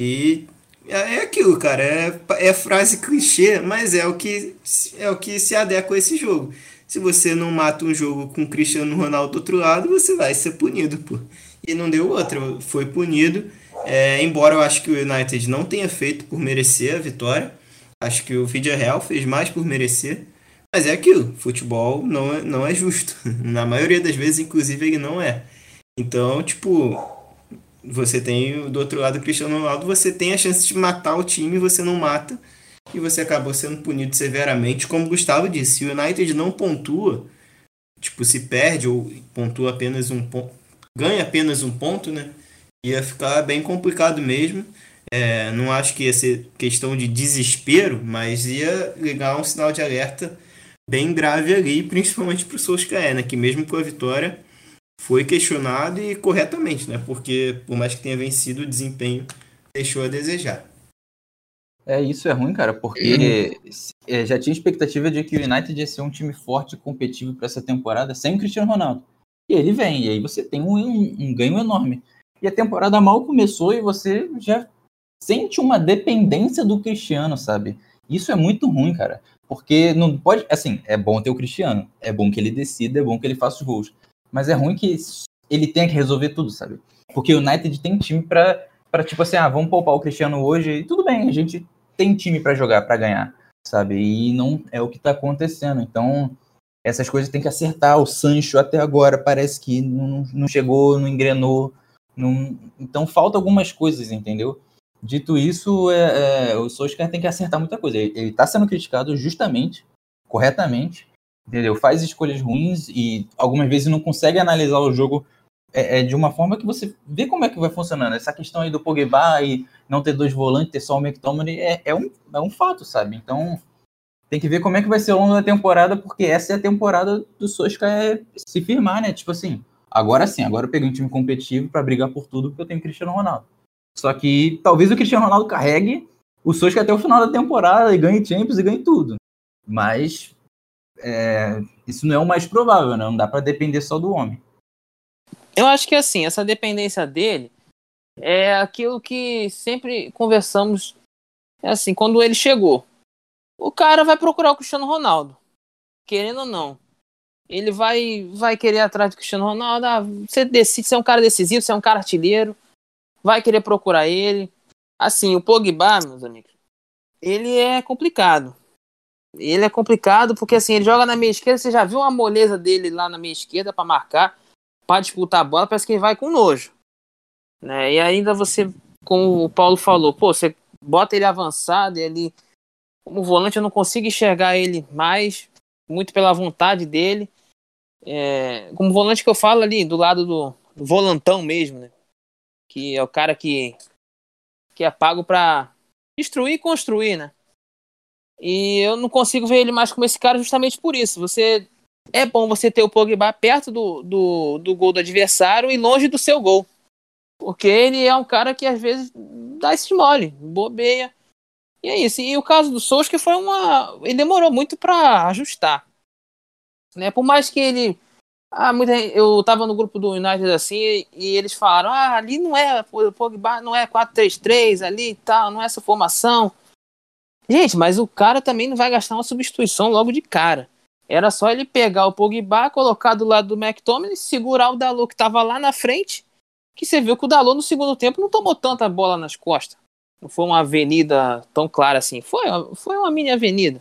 E é, é aquilo, cara. É, é frase clichê, mas é o, que, é o que se adequa a esse jogo. Se você não mata um jogo com Cristiano Ronaldo do outro lado, você vai ser punido, pô. E não deu outra, foi punido. É, embora eu acho que o United não tenha feito por merecer a vitória. Acho que o Vídeo Real fez mais por merecer. Mas é aquilo, futebol não é, não é justo. Na maioria das vezes, inclusive, ele não é. Então, tipo, você tem do outro lado o Cristiano Ronaldo, você tem a chance de matar o time, você não mata. E você acabou sendo punido severamente, como o Gustavo disse. Se o United não pontua, tipo, se perde ou pontua apenas um ponto, ganha apenas um ponto, né? Ia ficar bem complicado mesmo. É, não acho que ia ser questão de desespero, mas ia ligar um sinal de alerta bem grave ali, principalmente para o Solskjaer, né? Que mesmo com a vitória foi questionado e corretamente, né? Porque por mais que tenha vencido, o desempenho deixou a desejar. É, isso é ruim, cara, porque uhum. já tinha expectativa de que o United ia ser um time forte e competitivo para essa temporada sem o Cristiano Ronaldo. E ele vem, e aí você tem um, um, um ganho enorme. E a temporada mal começou e você já sente uma dependência do Cristiano, sabe? Isso é muito ruim, cara. Porque não pode. Assim, é bom ter o Cristiano. É bom que ele decida, é bom que ele faça os gols. Mas é ruim que ele tenha que resolver tudo, sabe? Porque o United tem time pra, pra tipo assim, ah, vamos poupar o Cristiano hoje. E tudo bem, a gente tem time para jogar, para ganhar, sabe? E não é o que tá acontecendo. Então, essas coisas tem que acertar. O Sancho até agora parece que não, não chegou, não engrenou. Não... Então, falta algumas coisas, entendeu? Dito isso, é, é, o Solskjaer tem que acertar muita coisa. Ele está sendo criticado justamente, corretamente, entendeu? Faz escolhas ruins e algumas vezes não consegue analisar o jogo é, é, de uma forma que você vê como é que vai funcionando. Essa questão aí do Pogba e não ter dois volantes, ter só o McTominay, é, é, um, é um fato, sabe? Então, tem que ver como é que vai ser ao longo da temporada, porque essa é a temporada do Solskjaer se firmar, né? Tipo assim, agora sim, agora eu peguei um time competitivo para brigar por tudo, porque eu tenho Cristiano Ronaldo. Só que talvez o Cristiano Ronaldo carregue o Solskjaer até o final da temporada e ganhe Champions e ganhe tudo. Mas é, isso não é o mais provável, né? Não dá para depender só do homem. Eu acho que assim, essa dependência dele é aquilo que sempre conversamos. É assim, quando ele chegou, o cara vai procurar o Cristiano Ronaldo, querendo ou não. Ele vai vai querer atrás do Cristiano Ronaldo. Ah, você decide, você é um cara decisivo, você é um cara artilheiro vai querer procurar ele. Assim, o Pogba, meus amigos, ele é complicado. Ele é complicado porque assim, ele joga na meia esquerda, você já viu a moleza dele lá na meia esquerda para marcar, para disputar a bola, parece que ele vai com nojo. Né? E ainda você, como o Paulo falou, pô, você bota ele avançado, ele como volante eu não consigo enxergar ele mais, muito pela vontade dele. É, como volante que eu falo ali, do lado do, do volantão mesmo, né? Que é o cara que, que é pago para destruir e construir, né? E eu não consigo ver ele mais como esse cara justamente por isso. Você é bom você ter o Pogba perto do, do, do gol do adversário e longe do seu gol. Porque ele é um cara que às vezes dá esse mole, bobeia. E é isso. E o caso do Souza que foi uma. Ele demorou muito para ajustar. Né? Por mais que ele. Ah, muita, eu tava no grupo do United assim e eles falaram: ah, ali não é. O Pogba não é 4-3-3 ali e tal, não é essa formação. Gente, mas o cara também não vai gastar uma substituição logo de cara. Era só ele pegar o Pogba, colocar do lado do McTominay, segurar o Dalot que tava lá na frente, que você viu que o Dalot no segundo tempo não tomou tanta bola nas costas. Não foi uma avenida tão clara assim. Foi, foi uma mini avenida.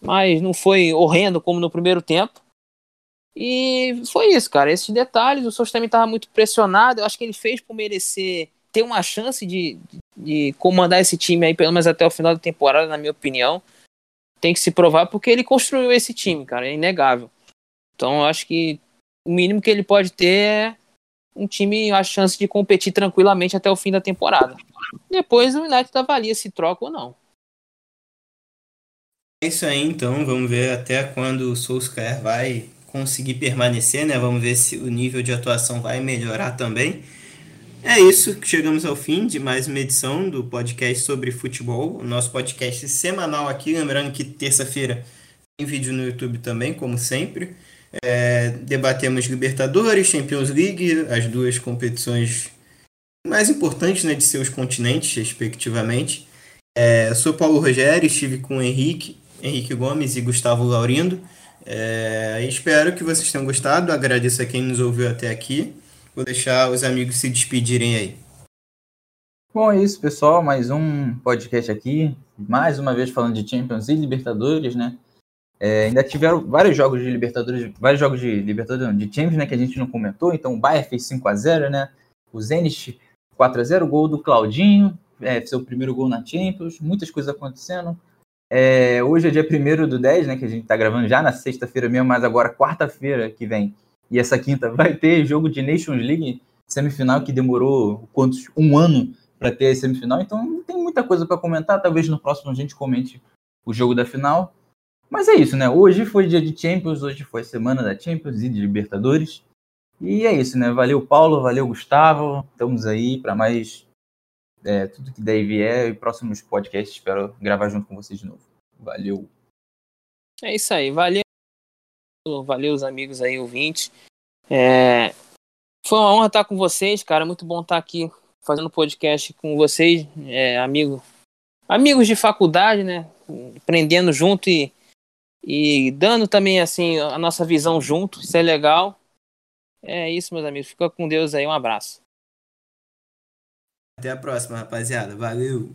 Mas não foi horrendo como no primeiro tempo. E foi isso, cara. Esses detalhes. O Sousa também estava muito pressionado. Eu acho que ele fez por merecer ter uma chance de, de comandar esse time aí, pelo menos até o final da temporada, na minha opinião. Tem que se provar porque ele construiu esse time, cara. É inegável. Então eu acho que o mínimo que ele pode ter é um time a chance de competir tranquilamente até o fim da temporada. Depois o United avalia se troca ou não. É isso aí, então. Vamos ver até quando o Solskjaer vai conseguir permanecer, né? Vamos ver se o nível de atuação vai melhorar também. É isso, chegamos ao fim de mais uma edição do podcast sobre futebol, o nosso podcast semanal aqui. Lembrando que terça-feira tem vídeo no YouTube também, como sempre. É, debatemos Libertadores, Champions League, as duas competições mais importantes né, de seus continentes, respectivamente. É, sou Paulo Rogério, estive com Henrique, Henrique Gomes e Gustavo Laurindo. É, espero que vocês tenham gostado. Agradeço a quem nos ouviu até aqui. Vou deixar os amigos se despedirem aí. Bom, é isso, pessoal. Mais um podcast aqui. Mais uma vez falando de Champions e Libertadores, né? É, ainda tiveram vários jogos de Libertadores, vários jogos de Libertadores, de Champions, né, que a gente não comentou. Então o Bayern fez 5 a 0 né? O Zenit 4 a 0 gol do Claudinho, é, seu primeiro gol na Champions, muitas coisas acontecendo. É, hoje é dia 1 do 10, né, que a gente está gravando já na sexta-feira mesmo, mas agora quarta-feira que vem e essa quinta vai ter jogo de Nations League semifinal que demorou quantos um ano para ter a semifinal, então não tem muita coisa para comentar. Talvez no próximo a gente comente o jogo da final. Mas é isso, né? Hoje foi dia de Champions, hoje foi semana da Champions e de Libertadores. E é isso, né? Valeu, Paulo, valeu, Gustavo. Estamos aí para mais é, tudo que daí vier e próximos podcasts. Espero gravar junto com vocês de novo. Valeu. É isso aí, valeu. Valeu os amigos aí, ouvintes. É... Foi uma honra estar com vocês, cara. Muito bom estar aqui fazendo podcast com vocês, é, amigo, amigos de faculdade, né? Aprendendo junto e e dando também assim a nossa visão junto, isso é legal. É isso, meus amigos. Fica com Deus aí, um abraço. Até a próxima, rapaziada. Valeu!